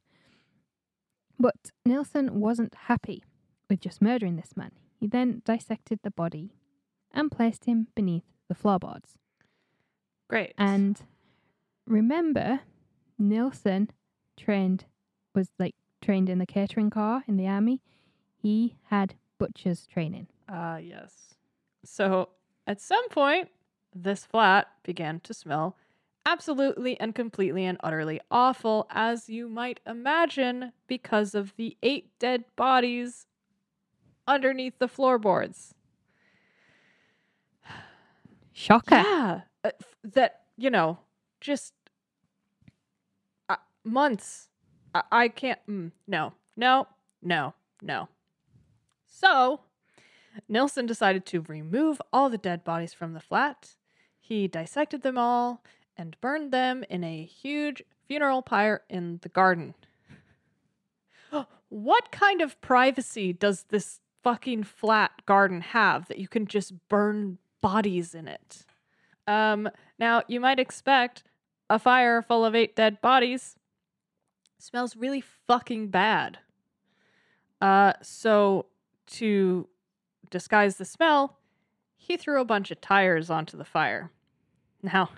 But Nilsen wasn't happy with just murdering this man. He then dissected the body and placed him beneath the floorboards. Great. And remember, Nilsen trained was like trained in the catering corps in the army. He had butcher's training. Ah, yes. So at some point, this flat began to smell absolutely and completely and utterly awful, as you might imagine, because of the eight dead bodies underneath the floorboards. Shocker. Yeah. uh, f- that, you know, just uh, months. I, I can't. Mm, no, no, no, no. So, Nilsen decided to remove all the dead bodies from the flat. He dissected them all and burned them in a huge funeral pyre in the garden. what kind of privacy does this fucking flat garden have that you can just burn bodies in it. Um, now, you might expect a fire full of eight dead bodies smells really fucking bad. Uh, so, to disguise the smell, he threw a bunch of tires onto the fire. Now,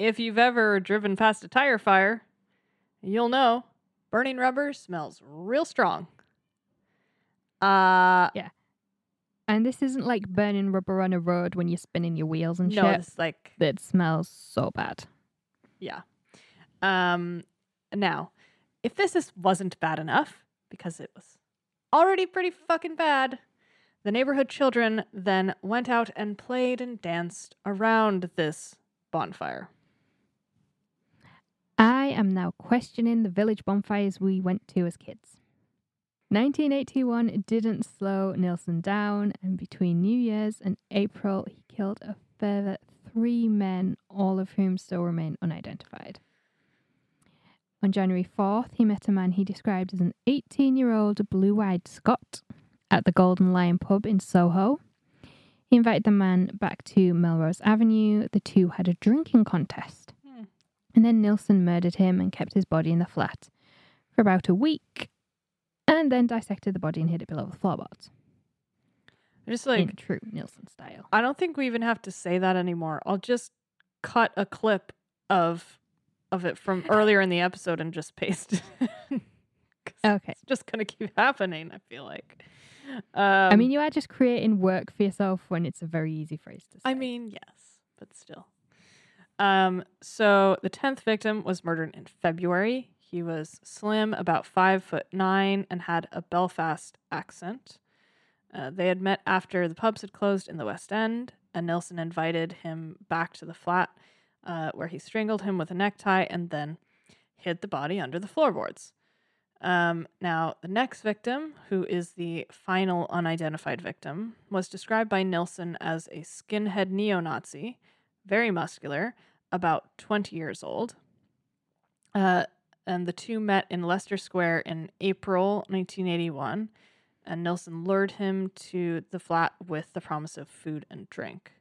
if you've ever driven past a tire fire, you'll know burning rubber smells real strong. Uh, yeah. And this isn't like burning rubber on a road when you're spinning your wheels and no, shit. it's like That smells so bad. Yeah. Um now, if this is, wasn't bad enough, because it was already pretty fucking bad, the neighborhood children then went out and played and danced around this bonfire. I am now questioning the village bonfires we went to as kids. 1981 didn't slow Nilsen down, and between New Year's and April, he killed a further three men, all of whom still remain unidentified. On January 4th, he met a man he described as an 18 year old blue eyed Scot at the Golden Lion pub in Soho. He invited the man back to Melrose Avenue. The two had a drinking contest. And then Nilsen murdered him and kept his body in the flat for about a week, and then dissected the body and hid it below the floorboards Just like in true Nilsen style. I don't think we even have to say that anymore. I'll just cut a clip of of it from earlier in the episode and just paste it. Okay. It's just gonna keep happening, I feel like. Um, I mean, you are just creating work for yourself when it's a very easy phrase to say. I mean, yes, but still. Um, so the tenth victim was murdered in February. He was slim, about five foot nine, and had a Belfast accent. Uh, they had met after the pubs had closed in the West End, and Nilsen invited him back to the flat, uh, where he strangled him with a necktie and then hid the body under the floorboards. Um, now, the next victim, who is the final unidentified victim, was described by Nilsen as a skinhead neo Nazi, very muscular, about 20 years old. Uh, and the two met in Leicester Square in April 1981, and Nilsen lured him to the flat with the promise of food and drink.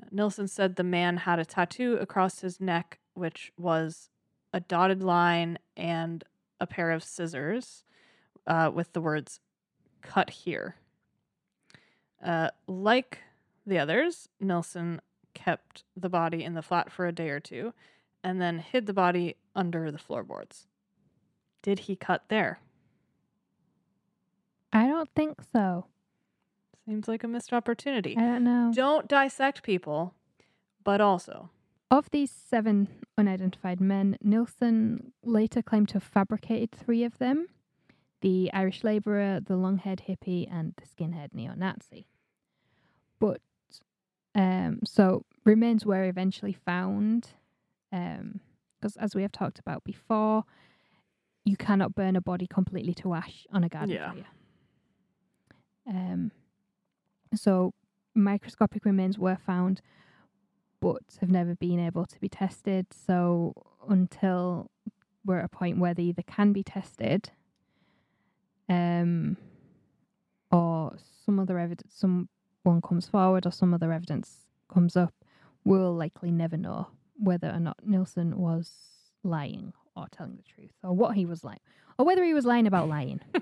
Uh, Nilsen said the man had a tattoo across his neck, which was a dotted line and a pair of scissors uh, with the words cut here. Uh, like the others, Nilsen kept the body in the flat for a day or two and then hid the body under the floorboards. Did he cut there? I don't think so. Seems like a missed opportunity. I don't know. Don't dissect people, but also. Of these seven unidentified men, Nilsen later claimed to have fabricated three of them the Irish labourer, the long haired hippie, and the skinhead neo Nazi. But, um, so remains were eventually found, because as we have talked about before, you cannot burn a body completely to ash on a garden Yeah. fire. Um, so microscopic remains were found, but have never been able to be tested. So until we're at a point where they either can be tested, um, or some other evidence, someone comes forward, or some other evidence comes up, we'll likely never know whether or not Nilsen was lying or telling the truth, or what he was lying, or whether he was lying about lying.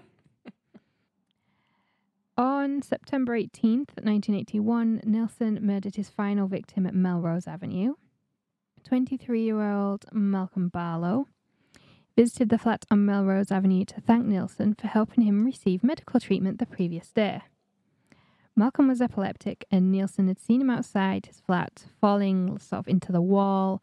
On September 18th, 1981, Nilsen murdered his final victim at Melrose Avenue. 23 year old Malcolm Barlow visited the flat on Melrose Avenue to thank Nilsen for helping him receive medical treatment the previous day. Malcolm was epileptic, and Nilsen had seen him outside his flat, falling sort of into the wall.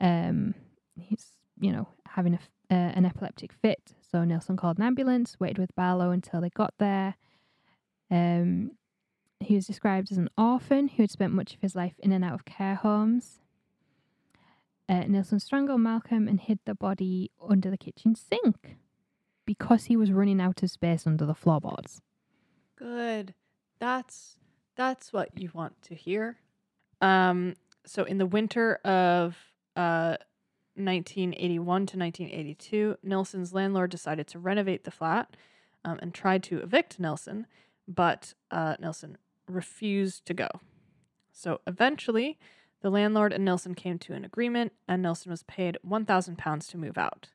Um, he's, you know, having a, uh, an epileptic fit. So Nilsen called an ambulance, waited with Barlow until they got there. Um, he was described as an orphan who had spent much of his life in and out of care homes. Uh, Nilsen strangled Malcolm and hid the body under the kitchen sink because he was running out of space under the floorboards. Good. That's that's what you want to hear. Um so in the winter of uh 1981 to 1982, Nilsen's landlord decided to renovate the flat um, and tried to evict Nilsen, but uh, Nilsen refused to go. So eventually, the landlord and Nilsen came to an agreement, and Nilsen was paid £1,000 to move out.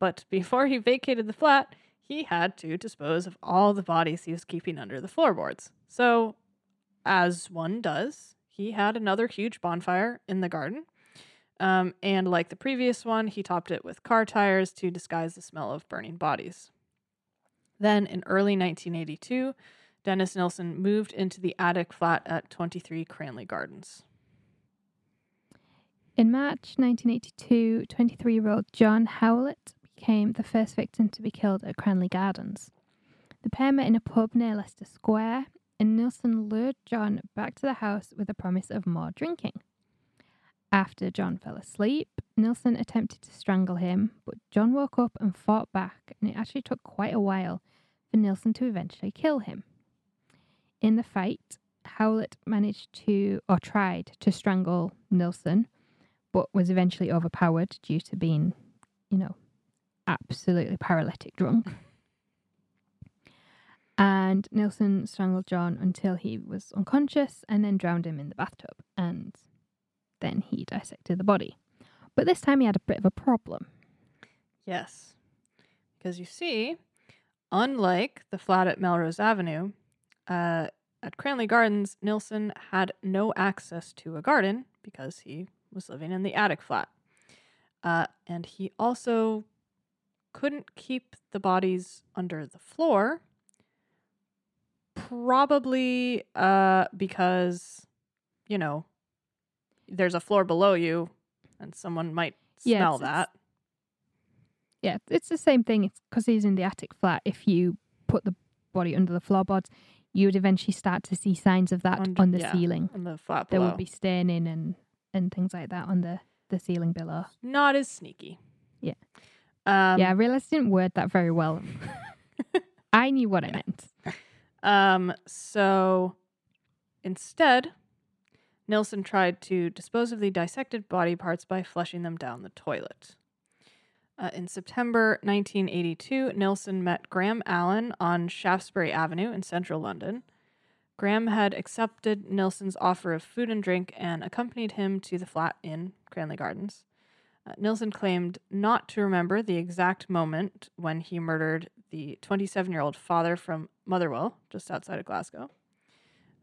But before he vacated the flat, he had to dispose of all the bodies he was keeping under the floorboards. So, as one does, he had another huge bonfire in the garden. Um, and like the previous one, he topped it with car tires to disguise the smell of burning bodies. Then, in early 1982, Dennis Nilsen moved into the attic flat at 23 Cranley Gardens. In March 1982, 23 year old John Howlett became the first victim to be killed at Cranley Gardens. The pair met in a pub near Leicester Square, and Nilsen lured John back to the house with a promise of more drinking. After John fell asleep, Nilsen attempted to strangle him, but John woke up and fought back, and it actually took quite a while for Nilsen to eventually kill him. In the fight, Howlett managed to, or tried to strangle Nilsen, but was eventually overpowered due to being, you know, absolutely paralytic drunk. And Nilsen strangled John until he was unconscious and then drowned him in the bathtub. And then he dissected the body. But this time he had a bit of a problem. Yes. Because you see, unlike the flat at Melrose Avenue, uh, at Cranley Gardens, Nilsen had no access to a garden because he was living in the attic flat. Uh, and he also couldn't keep the bodies under the floor, probably uh, because, you know, there's a floor below you and someone might Yeah, smell it's- that. Yeah, it's the same thing. It's because he's in the attic flat. If you put the body under the floorboards, you would eventually start to see signs of that Under- on the yeah. ceiling. On the flat There would be staining and, and things like that on the, the ceiling below. Not as sneaky. Yeah. Um, yeah, I realized I didn't word that very well. I knew what I meant. Um, so instead, Nilsen tried to dispose of the dissected body parts by flushing them down the toilet. Uh, in September 1982, Nilsen met Graham Allen on Shaftesbury Avenue in central London. Graham had accepted Nilsen's offer of food and drink and accompanied him to the flat in Cranley Gardens. Nilsen claimed not to remember the exact moment when he murdered the 27 year old father from Motherwell, just outside of Glasgow.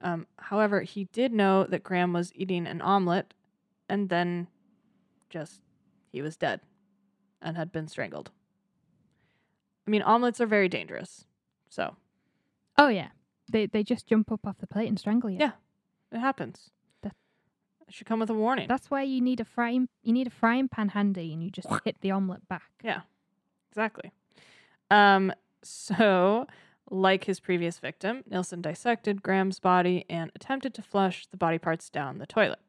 Um, however, he did know that Graham was eating an omelette and then just he was dead and had been strangled. I mean, omelets are very dangerous. So Oh, yeah. They, they just jump up off the plate and strangle you. Yeah. it happens. It should come with a warning. That's why you need a frying you need a frying pan handy and you just hit the omelette back. Yeah, exactly. Um, so, like his previous victim, Nilsen dissected Graham's body and attempted to flush the body parts down the toilet.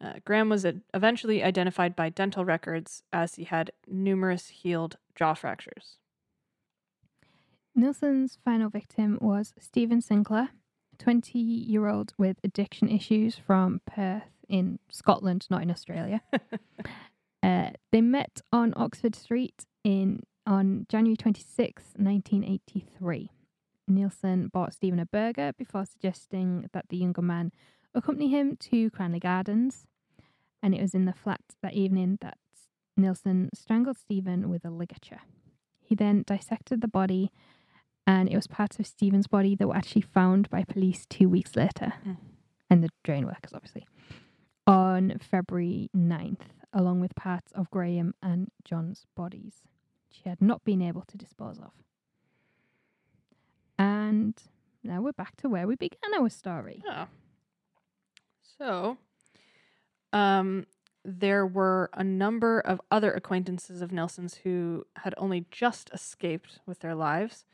Uh, Graham was ad- eventually identified by dental records as he had numerous healed jaw fractures. Nilsen's final victim was Stephen Sinclair, 20 year old with addiction issues from Perth in Scotland, not in Australia. uh, they met on Oxford Street in on January 26, 1983. Nilsen bought Stephen a burger before suggesting that the younger man accompany him to Cranley Gardens. And it was in the flat that evening that Nilsen strangled Stephen with a ligature. He then dissected the body, and it was parts of Stephen's body that were actually found by police two weeks later, Mm. and the drain workers, obviously, on February 9th, along with parts of Graham and John's bodies, which he had not been able to dispose of. And now we're back to where we began our story. Yeah. So, um, there were a number of other acquaintances of Nilsen's who had only just escaped with their lives,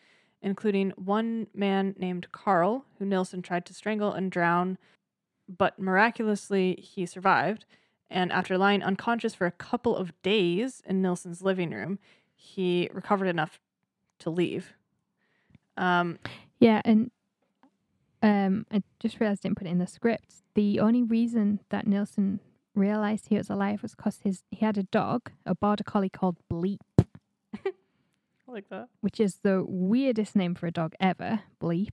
including one man named Carl, who Nilsen tried to strangle and drown, but miraculously he survived. And after lying unconscious for a couple of days in Nilsen's living room, he recovered enough to leave. Um, Yeah, and um, I just realized I didn't put it in the script. The only reason that Nilsen realized he was alive was because his he had a dog, a border collie called Bleep, I like that. which is the weirdest name for a dog ever. Bleep.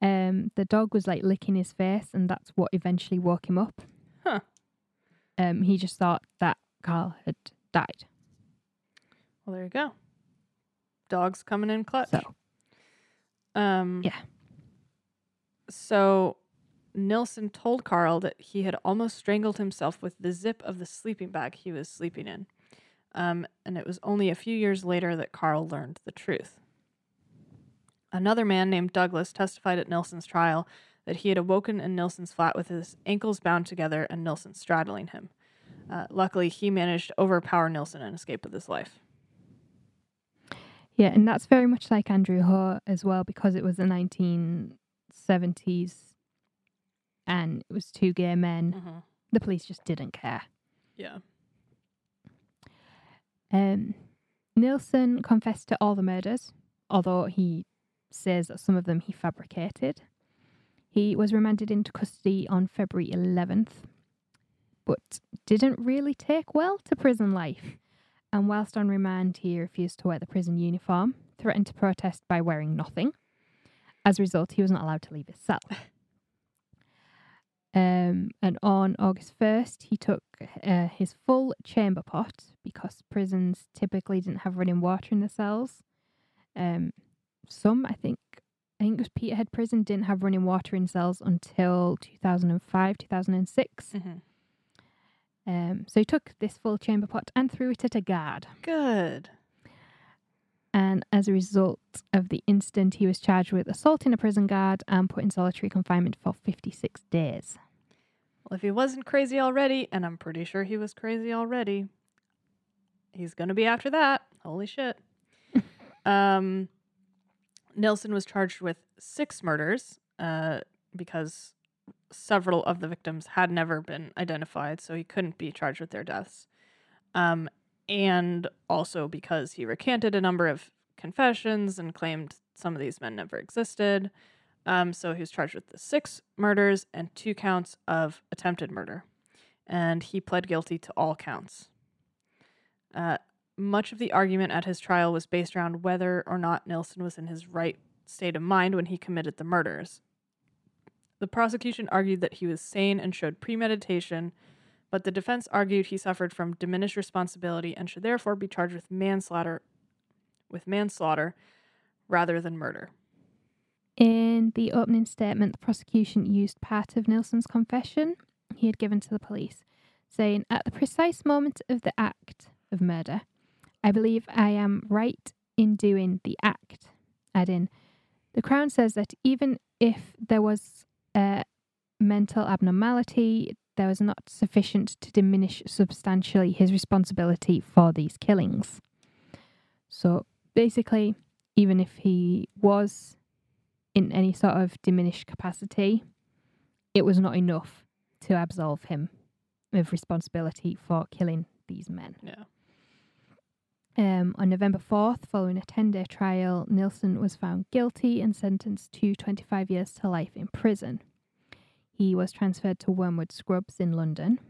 Um, the dog was like licking his face, and that's what eventually woke him up. Huh. Um, he just thought that Carl had died. Well, there you go. Dogs coming in clutch. So Um, Yeah. So Nilsen told Carl that he had almost strangled himself with the zip of the sleeping bag he was sleeping in. Um, and it was only a few years later that Carl learned the truth. Another man named Douglas testified at Nilsen's trial that he had awoken in Nilsen's flat with his ankles bound together and Nilsen straddling him. Uh, luckily, he managed to overpower Nilsen and escape with his life. yeah, and that's very much like Andrew Ho as well, because it was the 1970s, and it was two gay men. Mm-hmm. The police just didn't care. Yeah. Um, Nilsen confessed to all the murders, although he says that some of them he fabricated. He was remanded into custody on February 11th, but didn't really take well to prison life. And whilst on remand, he refused to wear the prison uniform, threatened to protest by wearing nothing. As a result, he was not allowed to leave his cell. Um, and on August 1st, he took uh, his full chamber pot because prisons typically didn't have running water in the cells. Um, some, I think, I think it was Peterhead Prison, didn't have running water in cells until 2005, 2006. Mm-hmm. Um, so he took this full chamber pot and threw it at a guard. Good. And as a result of the incident, he was charged with assaulting a prison guard and put in solitary confinement for 56 days. Well, if he wasn't crazy already, and I'm pretty sure he was crazy already, he's going to be after that. Holy shit. um, Nilsen was charged with six murders uh, because several of the victims had never been identified, so he couldn't be charged with their deaths. Um, and also because he recanted a number of confessions and claimed some of these men never existed. Um, so he was charged with the six murders and two counts of attempted murder. And he pled guilty to all counts. Uh, much of the argument at his trial was based around whether or not Nilsen was in his right state of mind when he committed the murders. The prosecution argued that he was sane and showed premeditation, but the defense argued he suffered from diminished responsibility and should therefore be charged with manslaughter with manslaughter rather than murder. In the opening statement, the prosecution used part of Nilsen's confession he had given to the police, saying, At the precise moment of the act of murder, I believe I am right in doing the act. Adding, the Crown says that even if there was a mental abnormality, there was not sufficient to diminish substantially his responsibility for these killings. So basically, even if he was in any sort of diminished capacity, it was not enough to absolve him of responsibility for killing these men. Yeah. Um, on November 4th, following a 10 day trial, Nilsen was found guilty and sentenced to 25 years to life in prison. He was transferred to Wormwood Scrubs in London.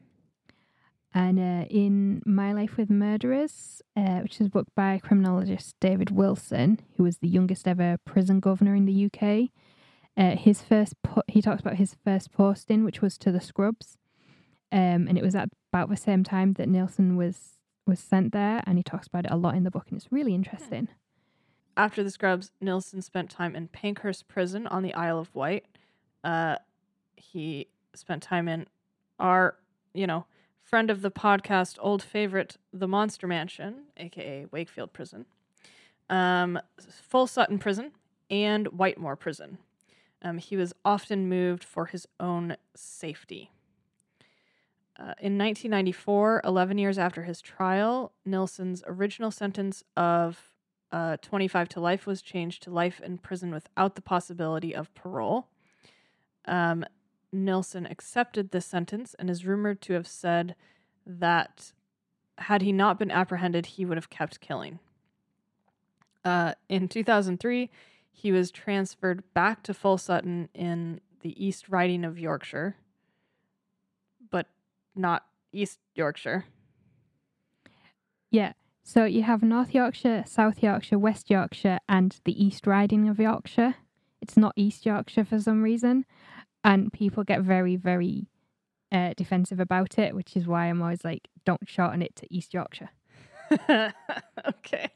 And uh, in My Life with Murderers, uh, which is a book by criminologist David Wilson, who was the youngest ever prison governor in the UK, uh, his first po- he talks about his first posting, which was to the Scrubs, um, and it was at about the same time that Nilsen was was sent there, and he talks about it a lot in the book, and it's really interesting. After the Scrubs, Nilsen spent time in Parkhurst Prison on the Isle of Wight. Uh, he spent time in our, you know, friend of the podcast, old favorite, the Monster Mansion, aka Wakefield Prison, um, Full Sutton Prison, and Whitemoor Prison. Um, he was often moved for his own safety. Uh, in 1994, 11 years after his trial, Nilsen's original sentence of uh, 25 to life was changed to life in prison without the possibility of parole. Um, Nilsen accepted this sentence and is rumored to have said that had he not been apprehended, he would have kept killing. Uh, in 2003, he was transferred back to Full Sutton in the East Riding of Yorkshire, but not East Yorkshire. Yeah. So you have North Yorkshire, South Yorkshire, West Yorkshire, and the East Riding of Yorkshire It's not East Yorkshire for some reason, and people get very, very uh, defensive about it, which is why I'm always like, don't shorten it to East Yorkshire. okay.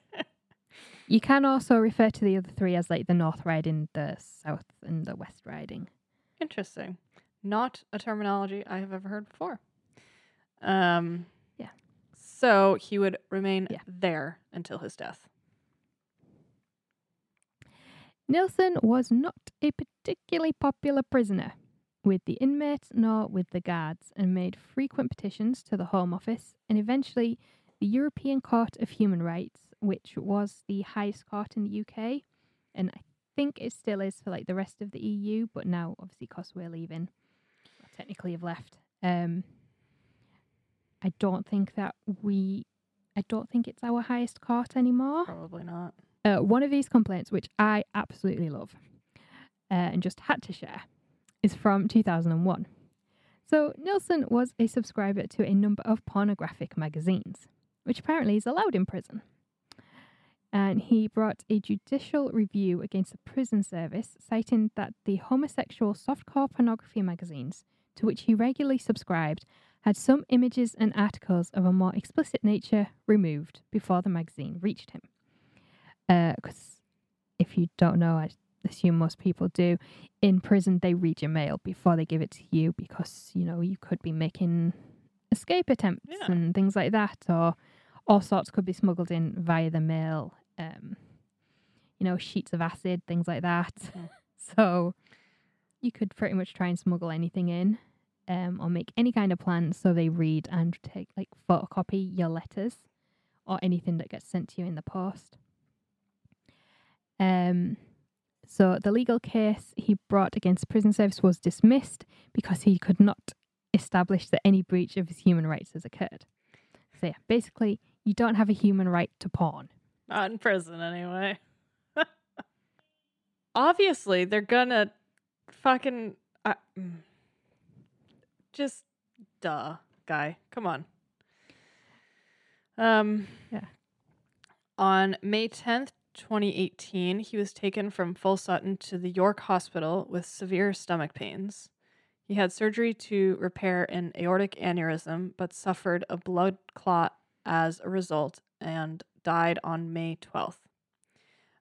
You can also refer to the other three as like the North Riding, the South, and the West Riding. Interesting. Not a terminology I have ever heard before. Um, Yeah. So he would remain Yeah. there until his death. Nilsen was not a particularly popular prisoner with the inmates nor with the guards and made frequent petitions to the Home Office and eventually the European Court of Human Rights, which was the highest court in the UK and I think it still is for like the rest of the EU, but now obviously because we're leaving, technically have left. Um, I don't think that we, I don't think it's our highest court anymore Probably not. Uh, one of these complaints, which I absolutely love uh, and just had to share, is from 2001. So, Nilsen was a subscriber to a number of pornographic magazines, which apparently is allowed in prison. And he brought a judicial review against the prison service, citing that the homosexual softcore pornography magazines to which he regularly subscribed had some images and articles of a more explicit nature removed before the magazine reached him because if you don't know, I assume most people do. In prison, they read your mail before they give it to you because you know you could be making escape attempts Yeah. and things like that, or all sorts could be smuggled in via the mail. Um, you know, sheets of acid, things like that. Mm. so you could pretty much try and smuggle anything in. Um, or make any kind of plan so they read and take like photocopy your letters or anything that gets sent to you in the post. Um, so the legal case he brought against prison service was dismissed because he could not establish that any breach of his human rights has occurred. So yeah, basically, you don't have a human right to porn. Not in prison, anyway. Obviously, they're gonna fucking. Uh, just duh, guy. Come on. Um. Yeah. On May 10th, 2018, he was taken from Full Sutton to the York Hospital with severe stomach pains. He had surgery to repair an aortic aneurysm, but suffered a blood clot as a result and died on May 12th.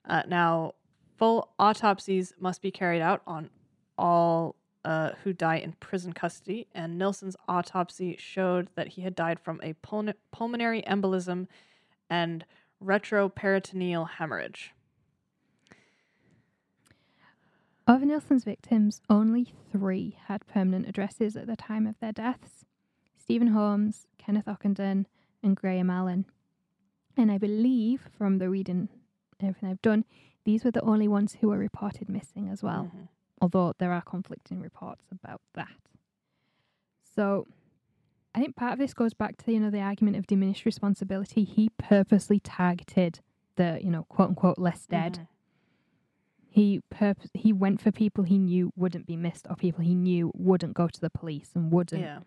Uh, now, full autopsies must be carried out on all uh, who die in prison custody, and Nilsen's autopsy showed that he had died from a puln- pulmonary embolism and retroperitoneal hemorrhage. Of Nilsen's victims, only three had permanent addresses at the time of their deaths Stephen Holmes, Kenneth Ockenden, and Graham Allen. And I believe from the reading, everything I've done, these were the only ones who were reported missing as well, Mhm. although there are conflicting reports about that. So I think part of this goes back to you know the argument of diminished responsibility. He purposely targeted the you know quote unquote less dead Mhm. he purpose he went for people he knew wouldn't be missed or people he knew wouldn't go to the police and wouldn't Yeah.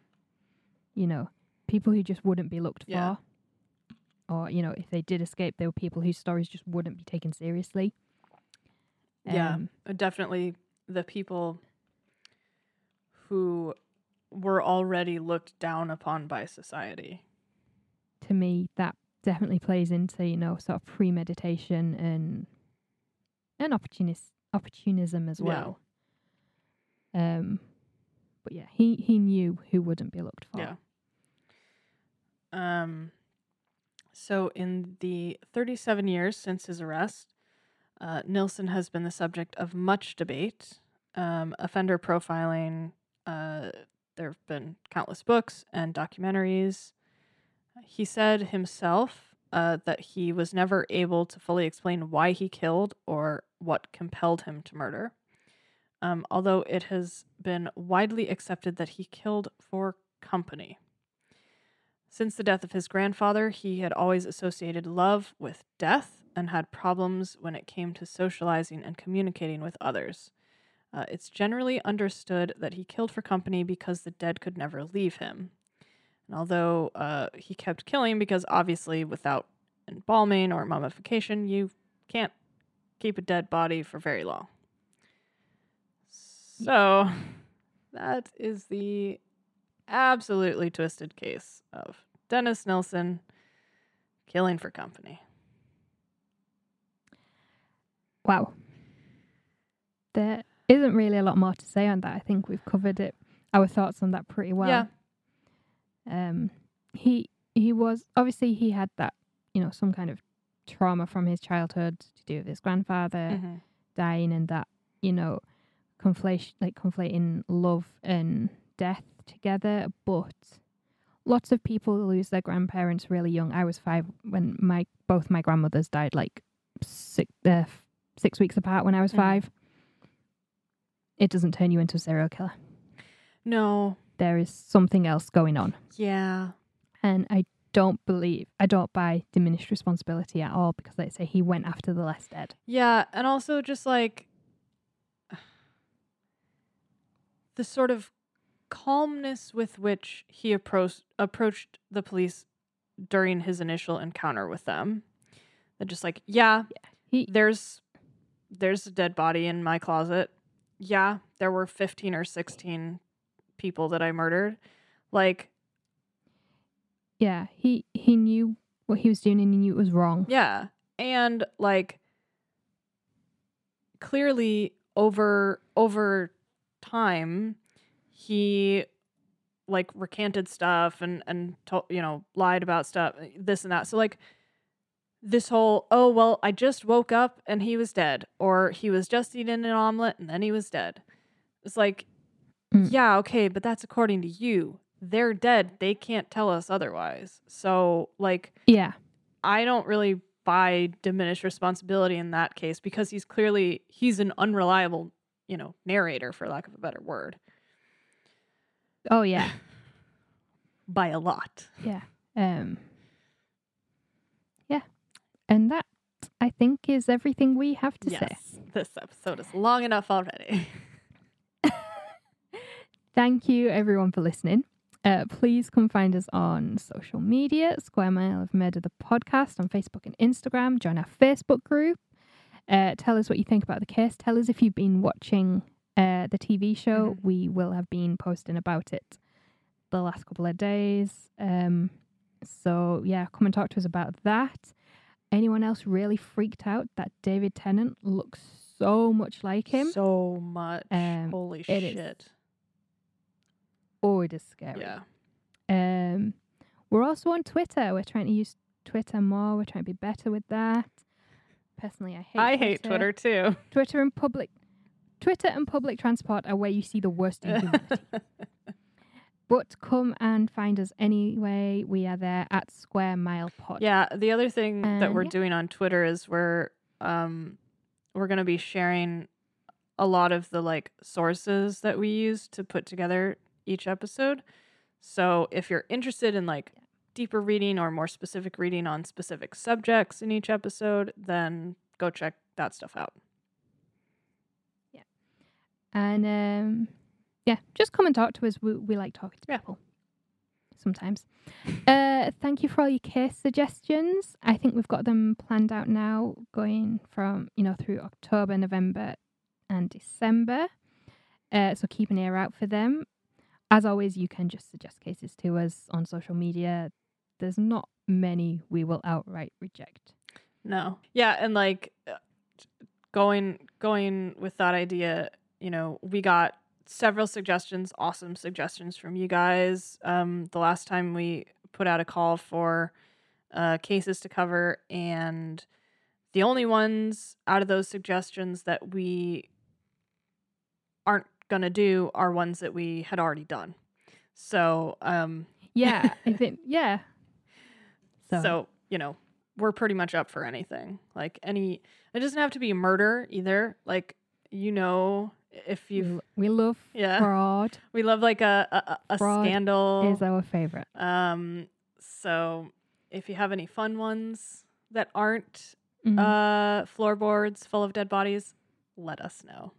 you know people who just wouldn't be looked Yeah. for or you know if they did escape there were people whose stories just wouldn't be taken seriously Yeah. Um, Uh, Definitely the people who were already looked down upon by society. to me that definitely plays into you know sort of premeditation and and opportunist opportunism as Yeah. well um but yeah he he knew who wouldn't be looked for Yeah. Um, so, in the 37 years since his arrest, uh, Nilsen has been the subject of much debate, um, offender profiling. Uh, there have been countless books and documentaries. He said himself uh, that he was never able to fully explain why he killed or what compelled him to murder. Um, although it has been widely accepted that he killed for company. Since the death of his grandfather, he had always associated love with death and had problems when it came to socializing and communicating with others. Uh, it's generally understood that he killed for company because the dead could never leave him. And although uh, he kept killing, because obviously without embalming or mummification, you can't keep a dead body for very long. So that is the absolutely twisted case of Dennis Nilsen killing for company. Wow. There isn't really a lot more to say on that. I think we've covered it our thoughts on that pretty well. Yeah. Um he he was obviously he had that, you know, some kind of trauma from his childhood to do with his grandfather Mhm. dying and that, you know, conflation like conflating love and death together, but lots of people lose their grandparents really young. I was 5 when my both my grandmothers died like 6 uh, 6 weeks apart when I was Mhm. 5. It doesn't turn you into a serial killer. No. There is something else going on. Yeah. And I don't believe, I don't buy diminished responsibility at all because, like I say, he went after the less dead. Yeah, and also just like the sort of calmness with which he approached approached the police during his initial encounter with them. They're just like, yeah, He, there's there's a dead body in my closet. Yeah, there were 15 or 16 people that I murdered. Like, yeah, he he knew what he was doing and he knew it was wrong. Yeah. And like clearly over over time he like recanted stuff and and to, you know lied about stuff this and that. So like this whole oh well I just woke up and he was dead or he was just eating an omelet and then he was dead. It's like Mm. yeah, okay, but that's according to you. They're dead. They can't tell us otherwise. So like Yeah, I don't really buy diminished responsibility in that case because he's clearly he's an unreliable, you know, narrator for lack of a better word oh yeah, by a lot. yeah, um, and that I think is everything we have to say. yes. This episode is long enough already. Thank you everyone for listening. Uh, please come find us on social media, Square Mile of Murder the podcast on Facebook and Instagram. Join our Facebook group. Uh, tell us what you think about the case. Tell us if you've been watching uh, the TV show. Mhm. We will have been posting about it the last couple of days. Um, so yeah, come and talk to us about that. Anyone else really freaked out that David Tennant looks so much like him? So much. Um, Holy it is shit. oh, it is scary. Yeah. Um, we're also on Twitter. We're trying to use Twitter more. We're trying to be better with that. Personally, I hate. I hate Twitter too. Twitter and public, Twitter and public transport are where you see the worst in humanity. But come and find us anyway. We are there at Square Mile Pod. Yeah, the other thing that we're yeah. doing on Twitter is we're um we're going to be sharing a lot of the like sources that we use to put together each episode. So if you're interested in like deeper reading or more specific reading on specific subjects in each episode, then go check that stuff out. Yeah. And um, yeah, just come and talk to us. We, we like talking to Yeah. people sometimes. Uh, thank you for all your case suggestions. I think we've got them planned out now, going from you know through October, November, and December. Uh, so keep an ear out for them. As always, you can just suggest cases to us on social media. There's not many we will outright reject. No. Yeah, and like uh, going going with that idea, you know, we got several suggestions, awesome suggestions from you guys. Um the last time we put out a call for uh cases to cover and the only ones out of those suggestions that we aren't going to do are ones that we had already done. So, um Yeah, I think yeah. so. you know, we're pretty much up for anything. Like any, it doesn't have to be murder either. Like you know, if you've we love yeah, fraud we love like a a, a scandal. is our favorite. um, so if you have any fun ones that aren't Mhm. uh floorboards full of dead bodies, let us know.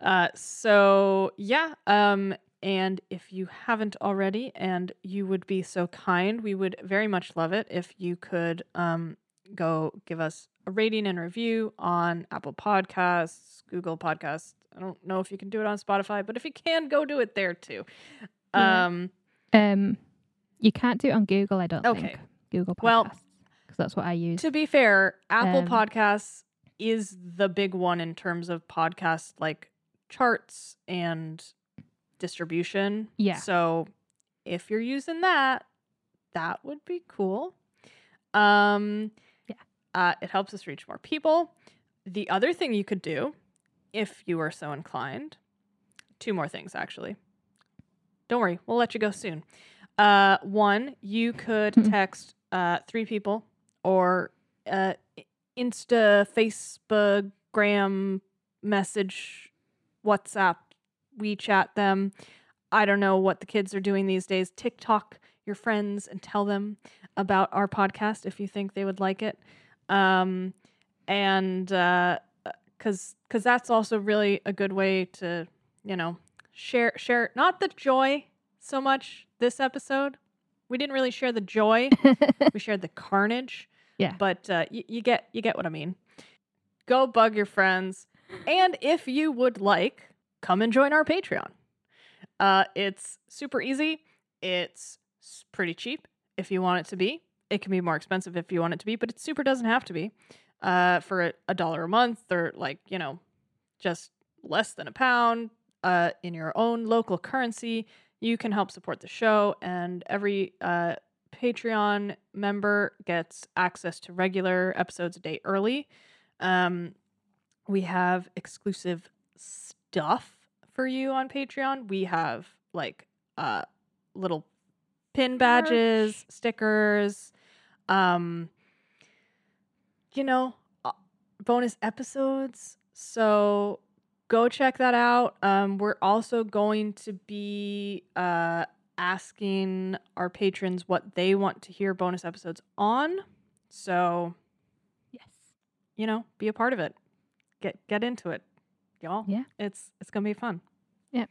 Uh, so yeah, um, and if you haven't already, and you would be so kind, we would very much love it if you could um go give us a rating and review on Apple Podcasts, Google Podcasts. I don't know if you can do it on Spotify, but if you can, go do it there too. Yeah. Um, Um, you can't do it on Google. I don't Okay. think Google Podcasts Well, because that's what I use. to be fair, Apple Um, Podcasts is the big one in terms of podcast like charts and distribution. Yeah. So if you're using that, that would be cool. Um Yeah. Uh, it helps us reach more people. The other thing you could do, if you are so inclined, two more things actually. Don't worry, we'll let you go soon. Uh, one, you could Mhm. text uh, three people or uh, Insta, Facebook, Gram, message, WhatsApp, WeChat them. I don't know what the kids are doing these days. TikTok your friends and tell them about our podcast if you think they would like it. Um, and because because that's also really a good way to you know share share not the joy so much this episode. We didn't really share the joy. we shared the carnage. Yeah. But uh, y- you get you get what I mean. Go bug your friends, and if you would like, come and join our Patreon. Uh, it's super easy. It's pretty cheap if you want it to be. It can be more expensive if you want it to be, but it super doesn't have to be. Uh, for a, a dollar a month or like you know, just less than a pound. Uh, in your own local currency, you can help support the show, and every uh Patreon member gets access to regular episodes a day early. Um, we have exclusive stuff for you on Patreon. We have like uh little pin badges, Merch. stickers, um you know, uh, bonus episodes. So go check that out. Um we're also going to be uh asking our patrons what they want to hear bonus episodes on. So, yes. you know, be a part of it. Get get into it. Y'all. Yeah. It's it's going to be fun. Yeah.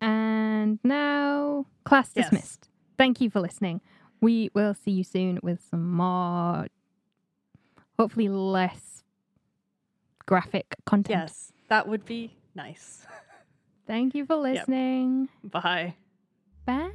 And now, class Yes. dismissed. Thank you for listening. We will see you soon with some more, hopefully less graphic content. Yes. That would be nice. Thank you for listening. Bye. Bye.